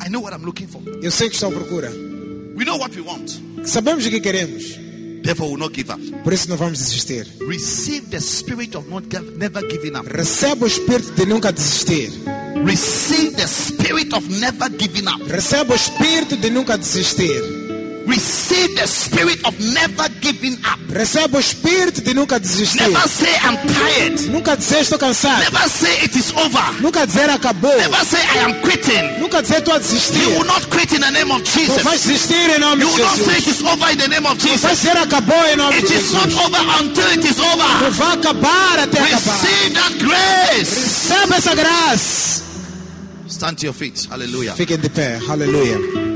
I know what I'm looking for. Eu sei que estou à procura. We know what we want. Sabemos o que queremos. Therefore, we'll not give up. Por isso não vamos desistir. Receive the spirit of not never giving up. Receba o espírito de nunca desistir. Receive the spirit of never giving up. Receba o espírito de nunca desistir. Receive the spirit of never giving up. Receba o espírito de nunca desistir. Never say I'm tired. Nunca dizer estou cansado. Never say it is over. Nunca dizer acabou. Never say I am quitting. Nunca dizer estou a desistir. You will not quit in the name of Não vais desistir em nome You de will not say it Jesus. is over in the name of Não vais dizer acabou em nome It de is not over until it is over. Não vai acabar até acabar. Receive that grace. Receba essa graça. Stand to your feet. Hallelujah. Fiquem de pé. Aleluia.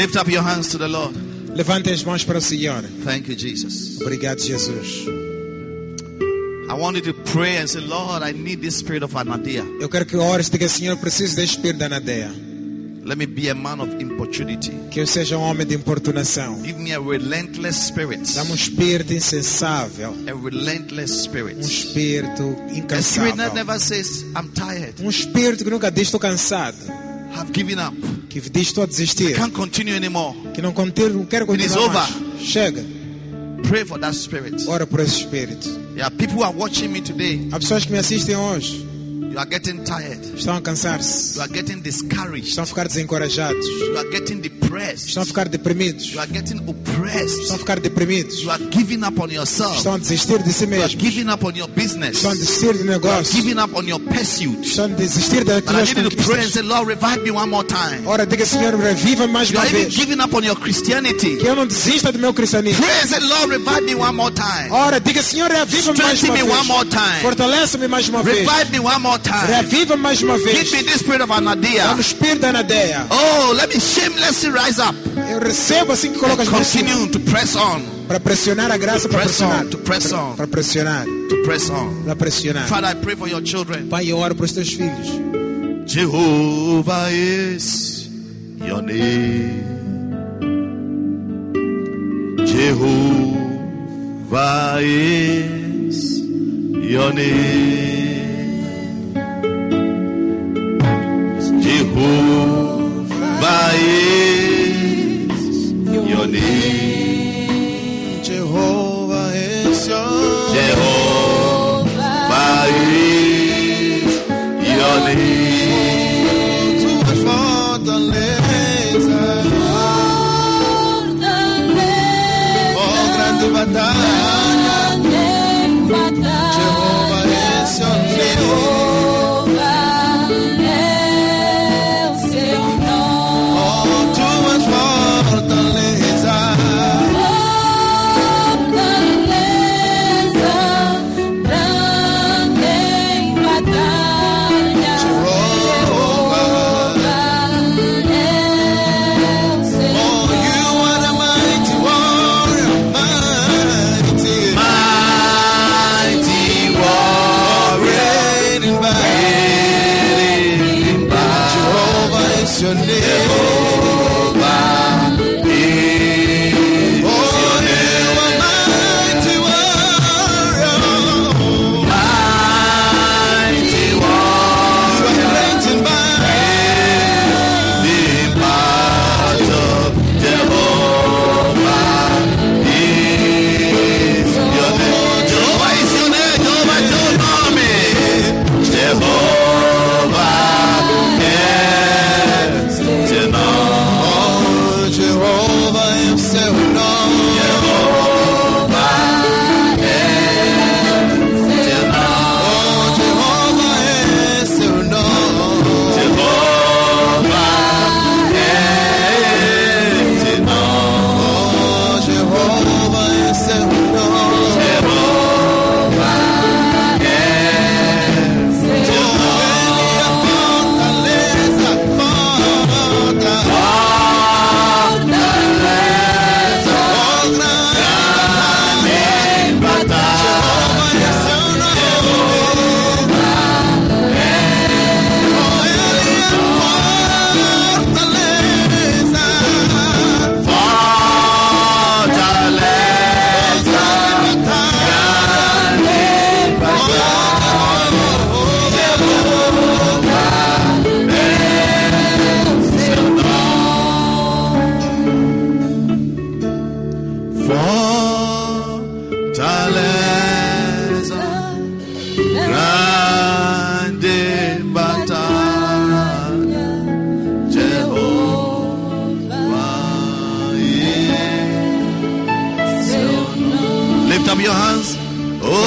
Lift up your hands to the Lord. Levantem as mãos para o Senhor. Thank you, Jesus. Obrigado, Jesus. I want you to pray and say, Lord, I need this spirit of Anadia. Eu quero que ores e diga, Senhor, preciso deste espírito da Nadeia. Let me be a man of importunity. Que eu seja um homem de importunação. Give me a relentless spirit. Dá-me um espírito insensável. A relentless Um spirit. espírito A spirit that incansável. never says, I'm tired. Um espírito que nunca diz estou cansado. I've given up. Que estou a desistir. Can't continue anymore. Que não, conter, não quero It is continuar over. mais. Chega. Pray for that spirit. Ora por esse espírito. There are people who are watching me today. Há pessoas que me assistem hoje. You are getting tired. Estão a cansar-se. You are getting discouraged. Estão a ficar desencorajados. You are getting depressed. Estão a ficar deprimidos. You are getting oppressed. Estão a ficar deprimidos. You are giving up on yourself. Estão a desistir de si You are giving up on your business. Estão a desistir de You are giving up on your pursuit. Estão a desistir daquelas need to pray and say, Lord, revive me one more time. Ora, diga, Senhor, reviva mais You uma are even vez. giving up on your Christianity. Que eu não desista do meu cristianismo. Pray and say, Lord, revive me one more time. Ora, diga, Senhor, reviva mais uma me one more vez. Fortalece-me mais uma vez. Revive me one more time. Reviva mais uma Give vez. me this spirit of Dá-me o Anadia. espírito da Nadeia. Oh, let me shamelessly rise up Eu recebo assim que coloco and as cima. continue to press on, para pressionar a graça, para Press on, pressionar. to press on. Para pressionar. to press on. Para pressionar. Father, I pray for your children. Pai, eu oro para os teus filhos. Jehovah is your name. Jehovah is your name.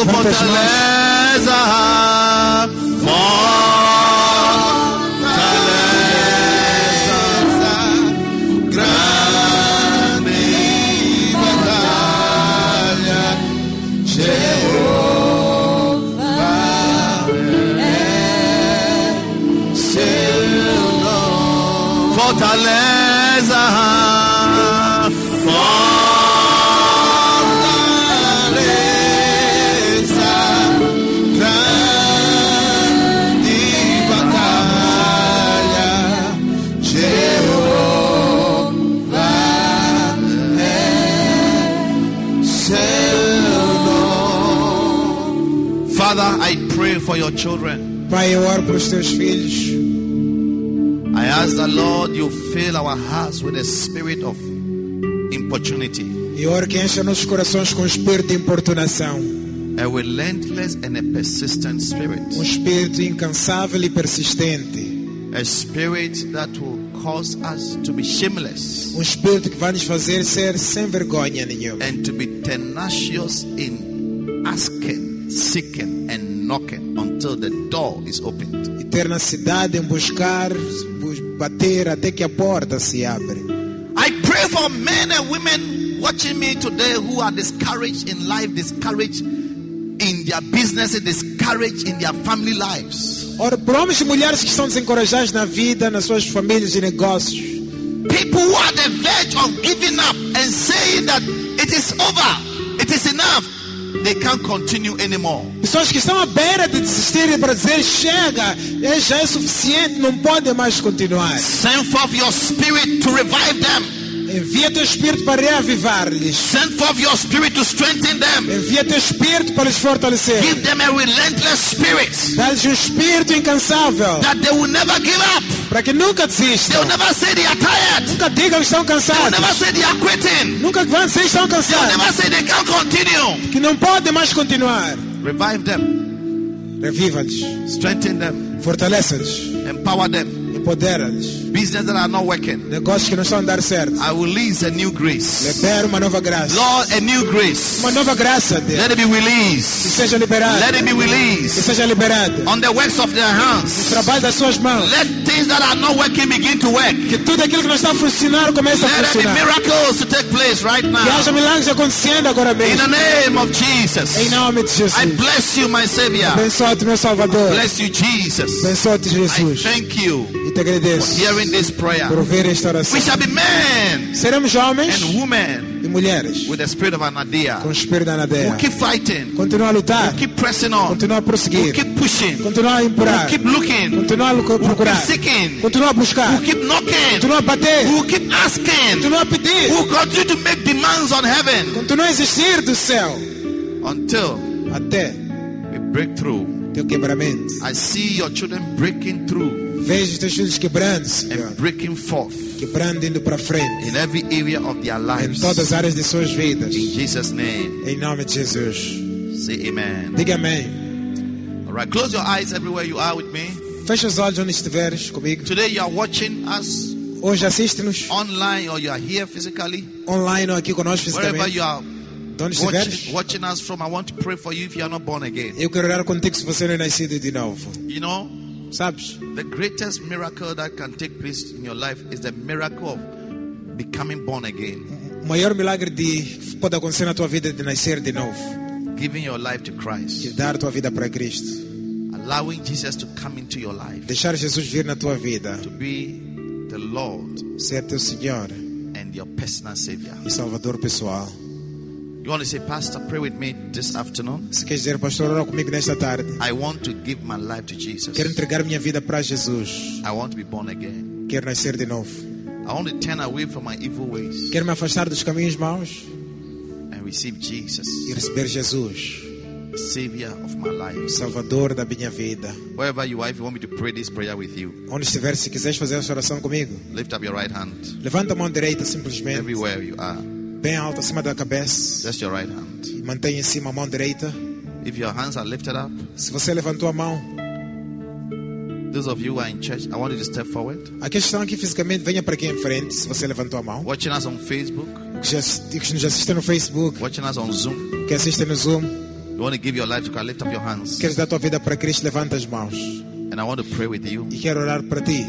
Fortaleza, your children. Pai, eu oro para os teus filhos. I ask the Lord you fill our hearts with a spirit of importunity, E oro que encha nossos corações com um espírito de importunação. a relentless and a persistent spirit, Um espírito incansável e persistente. a spirit that will cause us to be shameless Um espírito que vai nos fazer ser sem vergonha nenhuma. and to be tenacious in asking, seeking, until the door is opened. E ter na cidade em buscar, bus- bater até que a porta se abre. I pray for men and women watching me today who are discouraged in life, discouraged in their businesses, discouraged in their family lives. Ora, por homens e mulheres que estão desencorajados na vida, nas suas famílias e negócios. People who are the verge of giving up and saying that it is over, it is enough, they can't continue anymore. Pessoas que estão à beira de desistirem para dizer chega, é, já é suficiente, não podem mais continuar. Send forth your spirit to revive them. Envia teu espírito para reavivar-lhes. Send forth your spirit to strengthen them. Envia teu espírito para lhes fortalecer. Give them a relentless spirit Dá-lhes um espírito incansável that they will never give up. Para que nunca desistam. will never say they are tired. Nunca digam que estão cansados. never say they are quitting. Nunca vão dizer que estão cansados. never say they can't continue. Que não podem mais continuar. Revive them, Reviva-lhes. strengthen them, Fortaleça-lhes. empower them. Empodera-lhes. Business that are not working. Negócios que não estão a dar certo. I will release a new grace. Libera uma nova graça. Lord, a new grace. Uma nova graça, Deus. Let it be Que released. seja liberada. Let it be Que released seja liberada. on the works of their hands. Trabalho das suas mãos. Let things that are not working begin to work. Que tudo aquilo que não está a funcionar comece a Let funcionar. miracles to take place right Que now. haja milagres acontecendo agora In mesmo. the name of Jesus. Em nome de Jesus. I bless you, my Savior. Abençoa-te, meu Salvador. Bless you, Jesus. Abençoa-te, I Jesus. thank you te agradeço hearing this prayer. por ouvir esta oração. We shall be men Seremos homens and women e mulheres with the spirit of Anadia. com o espírito da We'll Anadeia. keep fighting. A lutar. We'll keep pressing on. A We'll prosseguir. keep pushing. A implorar. We'll keep looking. A We'll procurar. keep seeking. A buscar. We'll keep knocking. A bater. We'll keep asking. A pedir. We'll continue to make demands on heaven a existir do céu. until Até we break through. teu quebramento. I see your children breaking through Vejo os teus filhos quebrando, Senhor. and breaking forth Quebrando indo para frente. in every area of their Em lives. todas as áreas de suas vidas. In Jesus' name, Em nome de Jesus. say amen. Diga amém. All right, close your eyes everywhere you are with me. Fecha os olhos onde estiveres comigo. Today you are watching us Hoje assiste-nos online or you are here physically. online ou aqui conosco Wherever fisicamente. you are De onde estiveres. watching, watching us from, I want to pray for you if you are not born again. Eu quero orar contigo se você não é nascido de novo. You know, Sabes? the greatest miracle that can take place in your life is the miracle of becoming born again, O maior milagre de pode acontecer na tua vida é de nascer de novo. giving your life to Christ, dar tua vida para Cristo. allowing Jesus to come into your life, Deixar Jesus vir na tua vida. to be the Lord Ser teu Senhor and your personal Savior. e Salvador pessoal. You want to say, Pastor, pray with me this afternoon? Se queres dizer, pastor, ora comigo nesta tarde. I want to give my life to Jesus. Quero entregar minha vida para Jesus. I want to be born again. Quero nascer de novo. I want to turn away from my evil ways Quero me afastar dos caminhos maus and receive Jesus, e receber Jesus, Savior of my life. Salvador da minha vida. Wherever you are, if you want me to pray this prayer with you, Onde estiver, se quiseres fazer essa oração comigo, lift up your right hand. levanta a mão direita simplesmente, Everywhere you are, bem alta, acima da cabeça. your right hand. E mantenha em cima a mão direita. If your hands are lifted up, Se você levantou a mão, those of you who are in church, I want you to step forward. aqueles que estão aqui fisicamente, venha para aqui em frente. Se você levantou a mão. Watching us on Facebook, Que, que nos assistem no Facebook, watching us on Zoom, que assistem no Zoom, You want to give your life to Christ? Lift up your hands. Queres dar tua vida para Cristo? Levanta as mãos. And I want to pray with you. E quero orar para ti.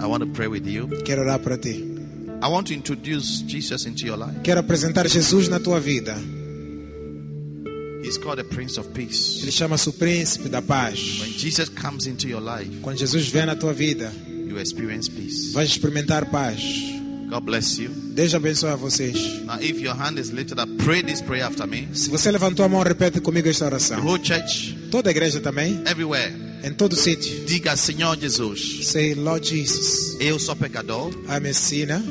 I want to pray with you. Quero orar para ti. I want to introduce Jesus into your life. Quero apresentar Jesus na tua vida. He's called the Prince of Peace. Ele chama-se o príncipe da paz. When Jesus comes into your life, Quando Jesus vem na tua vida, you experience peace. vais experimentar paz. God bless you. Deus abençoe a vocês. Now, if your hand is lifted up, pray this prayer after me. Se você levantou a mão, repete comigo esta The oração. whole church, Toda a igreja também, everywhere, em todo sítio. diga Senhor Jesus, Say, Lord Jesus, eu sou pecador, I'm a sinner,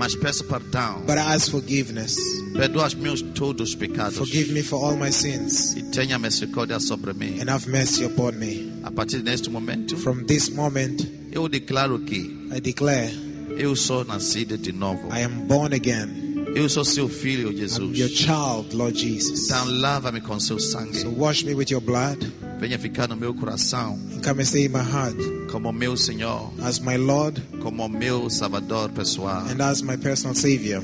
mas peço perdão. but I ask forgiveness. Perdoa os meus todos os pecados. Forgive me for all my sins E tenha misericórdia sobre mim. and have mercy upon me. A partir deste momento, From this moment, eu declaro que I declare eu sou nascido de novo. I am born again. Eu sou seu filho, I'm your child, Lord Jesus. Então lava-me com seu So wash me with your blood Venha ficar no meu coração come and stay in my heart como meu Senhor, as my Lord como meu Salvador pessoal. and as my personal Savior.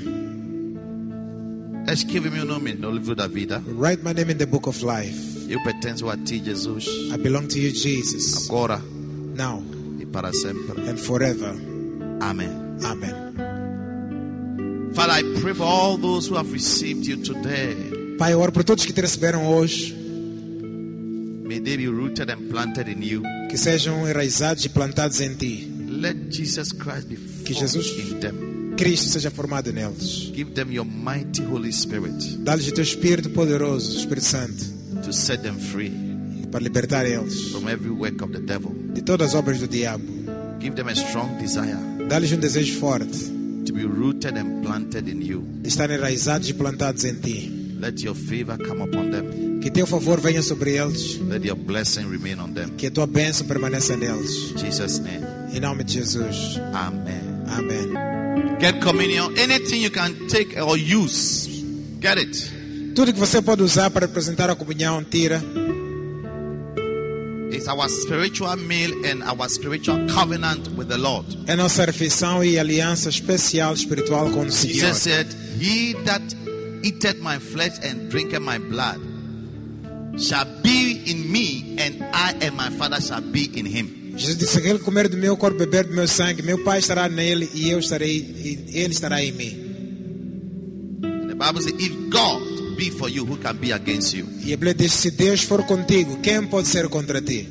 Escreve meu nome no livro da vida. Write my name in the book of life. Eu pertenço a ti, Jesus, I belong to you, Jesus, agora now e para sempre. and forever. Amém. Amen. Father, I pray for all those who have received you today. Pai, eu oro por todos que te receberam hoje, que sejam enraizados e plantados em ti. Let Jesus Christ be Que Jesus- in them. Cristo seja formado neles. Give them your mighty Holy Spirit Dá-lhes o teu Espírito poderoso, Espírito Santo, to set them free para libertar eles from every work of the devil. de todas as obras do diabo. Give them a strong desire Dá-lhes um desejo forte to be rooted and planted in you. de estarem enraizados e plantados em ti. Let your favor come upon them. Que teu favor venha sobre eles, Let your blessing remain on them. que a tua bênção permaneça neles. In Jesus' name. Em nome de Jesus. Amen. Amém. Get communion. Anything you can take or use. Get it. Tudo que você pode usar para apresentar a comunhão, tira. It's our spiritual meal and our spiritual covenant with the Lord. É nossa refeição e aliança especial espiritual com o Senhor. Jesus said, He that eateth my flesh and drinketh my blood shall be in me, and I and my Father shall be in him. Jesus disse: Aquele que comer do meu corpo, beber do meu sangue, meu Pai estará nele e eu estarei, e ele estará em mim. And the Bible says, If God be for you, who can be against you? E a Bíblia diz: Se Deus for contigo, quem pode ser contra ti?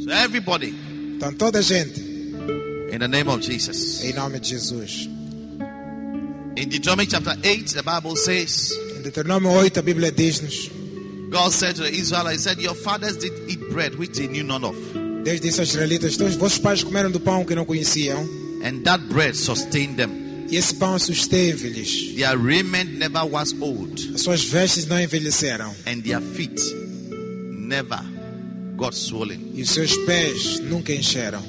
So, everybody, Então, toda a gente, in the name of Jesus. em nome de Jesus. In Deuteronomy chapter 8, the Bible says, Em Deuteronômio 8, a Bíblia diz-nos: God said to the Israelites, He said, Your fathers did eat bread which they knew none of, Deus disse aos israelitas: "Então, Os vossos pais comeram do pão que não conheciam, and that bread sustained them. e esse pão susteve-lhes. Their raiment never was old, As suas vestes não envelheceram, and their feet never got swollen. e os seus pés nunca encheram.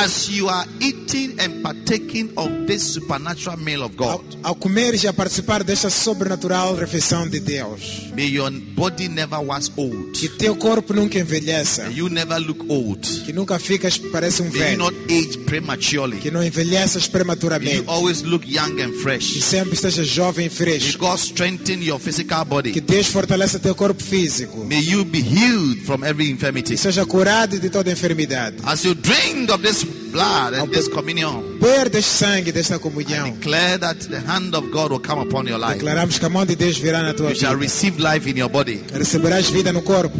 As you are eating and partaking of this supernatural meal of Ao, God, ao comeres e a participar desta sobrenatural refeição de Deus, may your body never was old. que teu corpo nunca envelheça, May you never look old. que nunca ficas parece um May you velho, not age prematurely. que não envelheças May you prematuramente, always look young and que fresh. sempre esteja jovem e May fresco, God strengthen your physical que body. Deus fortaleça teu corpo físico, May you be healed from every infirmity. e seja curado de toda enfermidade. As you drink of this blood and this communion, Beber deste sangue, desta comunhão, declare that the hand of God will come upon your life. declaramos que a mão de Deus virá na tua You shall vida. receive life in your body. Receberás vida no corpo.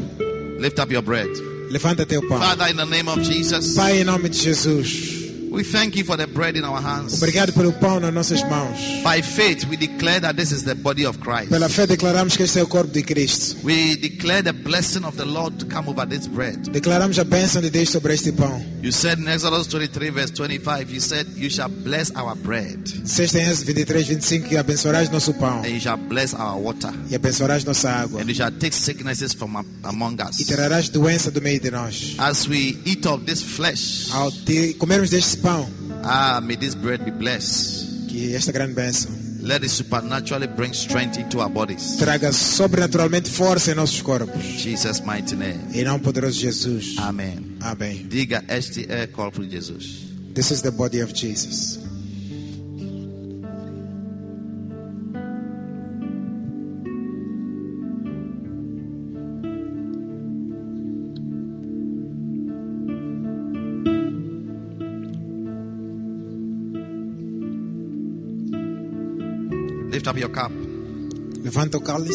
Lift up your bread. Levanta teu pão. Father, in the name of Jesus, Pai, em nome de Jesus, we thank you for the bread in our hands. obrigado pelo pão nas nossas mãos. By faith, we declare that this is the body of Christ. Pela fé declaramos que este é o corpo de Cristo. We declare the blessing of the Lord to come over this bread. Declaramos a bênção de Deus sobre este pão. You said in Exodus 23, verse 25, you said, You shall bless our bread Sexta em Êxodo 23, 25, que abençoarás nosso pão and you shall bless our water e abençoarás nossa água. and you shall take sicknesses from am- among E us. tirarás doença do meio de nós. As we eat of this flesh, Ao comermos deste pão, ah, may this bread be blessed. que esta grande bênção Let it supernaturally bring strength into our bodies. traga sobrenaturalmente força em nossos corpos. Jesus' mighty name. Em nome poderoso de Jesus. Amém. Amém. Diga este é o corpo de Jesus. This is the body of Jesus. Your cup. Levanta o cálice.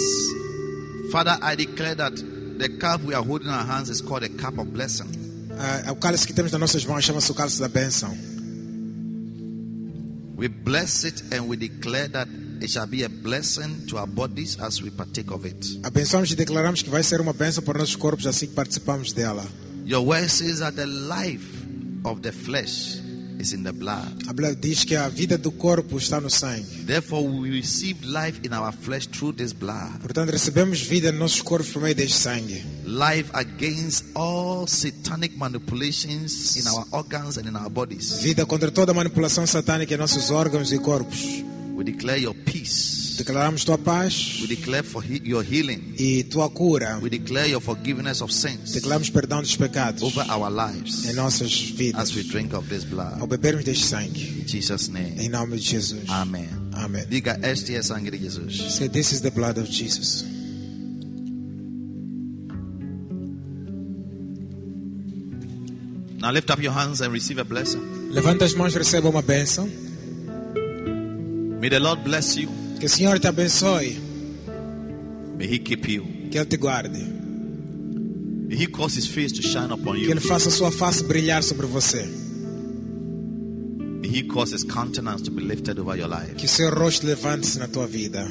Father, I declare that the cup we are holding in our hands is called a cup of blessing. Ah, o cálice que temos nas nossas mãos chama-se o cálice da bênção. We bless it and we declare that it shall be a blessing to our bodies as we partake of it. Abençoamos e declaramos que vai ser uma bênção para os nossos corpos assim que participamos dela. Your word says that the life of the flesh is in the blood. A Bíblia diz que a vida do corpo está no sangue. Therefore, we receive life in our flesh through this blood. Portanto, recebemos vida nos nossos corpos por meio deste sangue. Life against all satanic manipulations in our organs and in our bodies. Vida contra toda manipulação satânica em nossos órgãos e corpos. We declare your peace. Declaramos tua paz We declare for he- your healing. e tua cura. We declare your forgiveness of sins Declaramos perdão dos pecados over our lives em nossas vidas as we drink of this ao blood. bebermos deste sangue. In Jesus' name. Em nome de Jesus. Amen. Amém. Diga, este é sangue de Jesus. Say, this is the blood of Jesus. Now lift up your hands and receive a blessing. Levanta as mãos e receba uma bênção. May the Lord bless you. Que o Senhor te abençoe. May He keep you. Que Ele te guarde. May He cause His face to shine upon Que you. Ele faça sua face brilhar sobre você. May He cause His countenance to be lifted over your life. Que seu rosto levante-se na tua vida.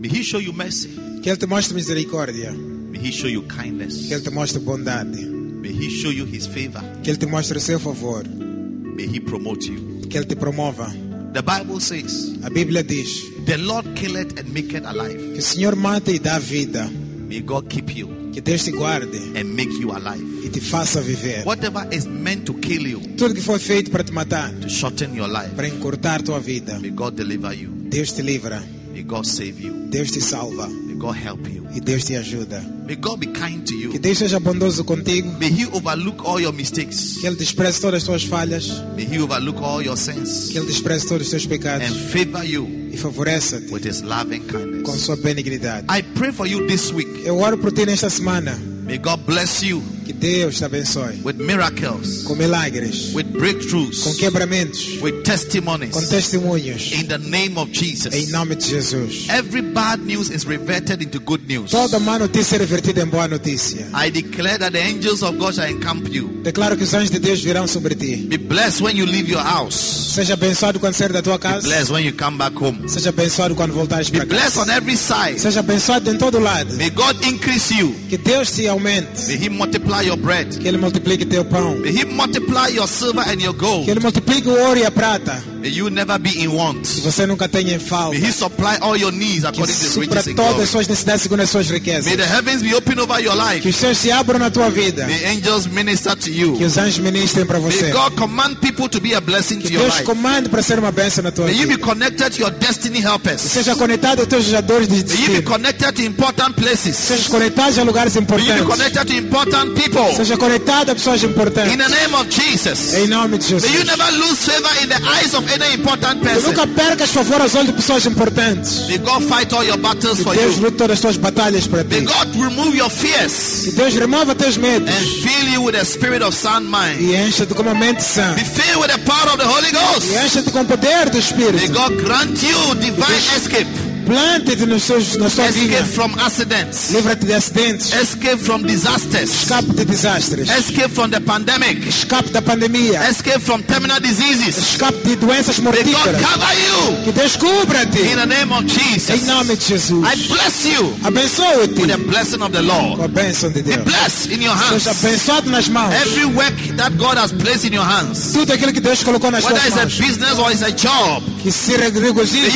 May He show you mercy. Que Ele te mostre misericórdia. May He show you kindness. Que Ele te mostre bondade. May He show you His favor. Que Ele te mostre seu favor. May He promote you. Que Ele te promova. The Bible says, A Bíblia diz The Lord killeth and maketh alive. que o Senhor mata e dá vida. May God keep you Que Deus te guarde and make you alive. e te faça viver. Whatever is meant to kill you, Tudo que foi feito para te matar, to shorten your life, para encurtar tua vida, may God deliver you. Deus te livra, May God save you. Deus te salva God help you. e Deus te ajuda. May God be kind to Que you. Deus seja bondoso contigo, May He overlook all your mistakes. que Ele despreze todas as tuas falhas, May He overlook all your sins que Ele despreze todos os teus and pecados favor you e favoreça-te with His loving com kindness. sua benignidade. I pray for you this week. Eu oro por ti nesta semana, May God bless you que Deus te abençoe with miracles, com milagres, with com breakthroughs, quebramentos, with testimonies com testemunhos, in the name of em Jesus. nome de Jesus. Every bad news is reverted into good news. Toda má notícia é revertida em boa notícia. I declare that the angels of God shall encamp you. Declaro que os anjos de Deus virão sobre ti. Be blessed when you leave your house. Seja abençoado quando sair da tua casa. Blessed when you come back home. Seja abençoado quando voltares Be para blessed on casa. every side. Seja abençoado em todo lado. May God increase you. Que Deus te aumente. May He multiply your bread. Que Ele multiplique teu pão. May He multiply your silver and your Que gold. Ele multiplique o ouro e a prata. May you never be in want. Que você nunca tenha em falta. May He supply all your needs Que according to His riches in todas as suas necessidades segundo as suas riquezas. May the heavens be open over your Que life. os céus se abram na tua vida. May angels minister to Que you. os anjos ministrem para você. May God command people to be a blessing to Que your Deus life. comande para ser uma bênção na tua May you be vida. connected to your destiny helpers. Seja conectado aos teus geradores de May you be destino. connected to important places. Seja conectado a lugares May you be importantes. connected to important people. Seja conectado a pessoas In importantes. the name of Jesus. Em nome de May you Jesus. never lose favor in the eyes of any important person. nunca percas favor aos olhos de pessoas importantes. May God fight all your battles for Deus you. lute todas as tuas batalhas para May ti. God remove your fears Que Deus remova teus medos and fill you with a spirit of sound mind. e encha-te com uma mente sã. Be filled with the power of the Holy E Ghost. encha-te com o poder do May Espírito. God grant you divine escape. Plante-te nos seus, na sua Escape vida. from accidents. Livra-te de acidentes. Escape from disasters. Escape de desastres. Escape from the pandemic. Escape da pandemia. Escape from terminal diseases. Escape de doenças May God mortíferas. cover you Que Deus cubra-te. in the name of Jesus. Em nome de Jesus. I bless you Abençoe-te with the blessing of the Lord. com a bênção de Be Deus. blessed in your hands. Seja abençoado nas mãos. Every work that God has placed in your hands, Tudo aquilo que Deus colocou nas whether tuas it's a business or it's a job, Que se may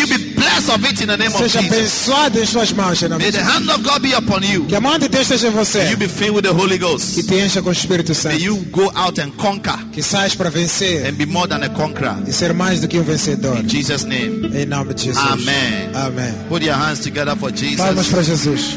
you be blessed of it in the name of Seja abençoado em suas mãos. Em nome May de the Jesus. hand of God be upon you. Que a mão de Deus esteja em May você. you be filled with the Holy Que Ghost. te encha com o Espírito May Santo. you go out and conquer Que saias para vencer and be more than a conqueror. e ser mais do que um vencedor. In Jesus' name. Em nome de Jesus. Amen. Amém. Put your hands together for Palmas Jesus. para Jesus.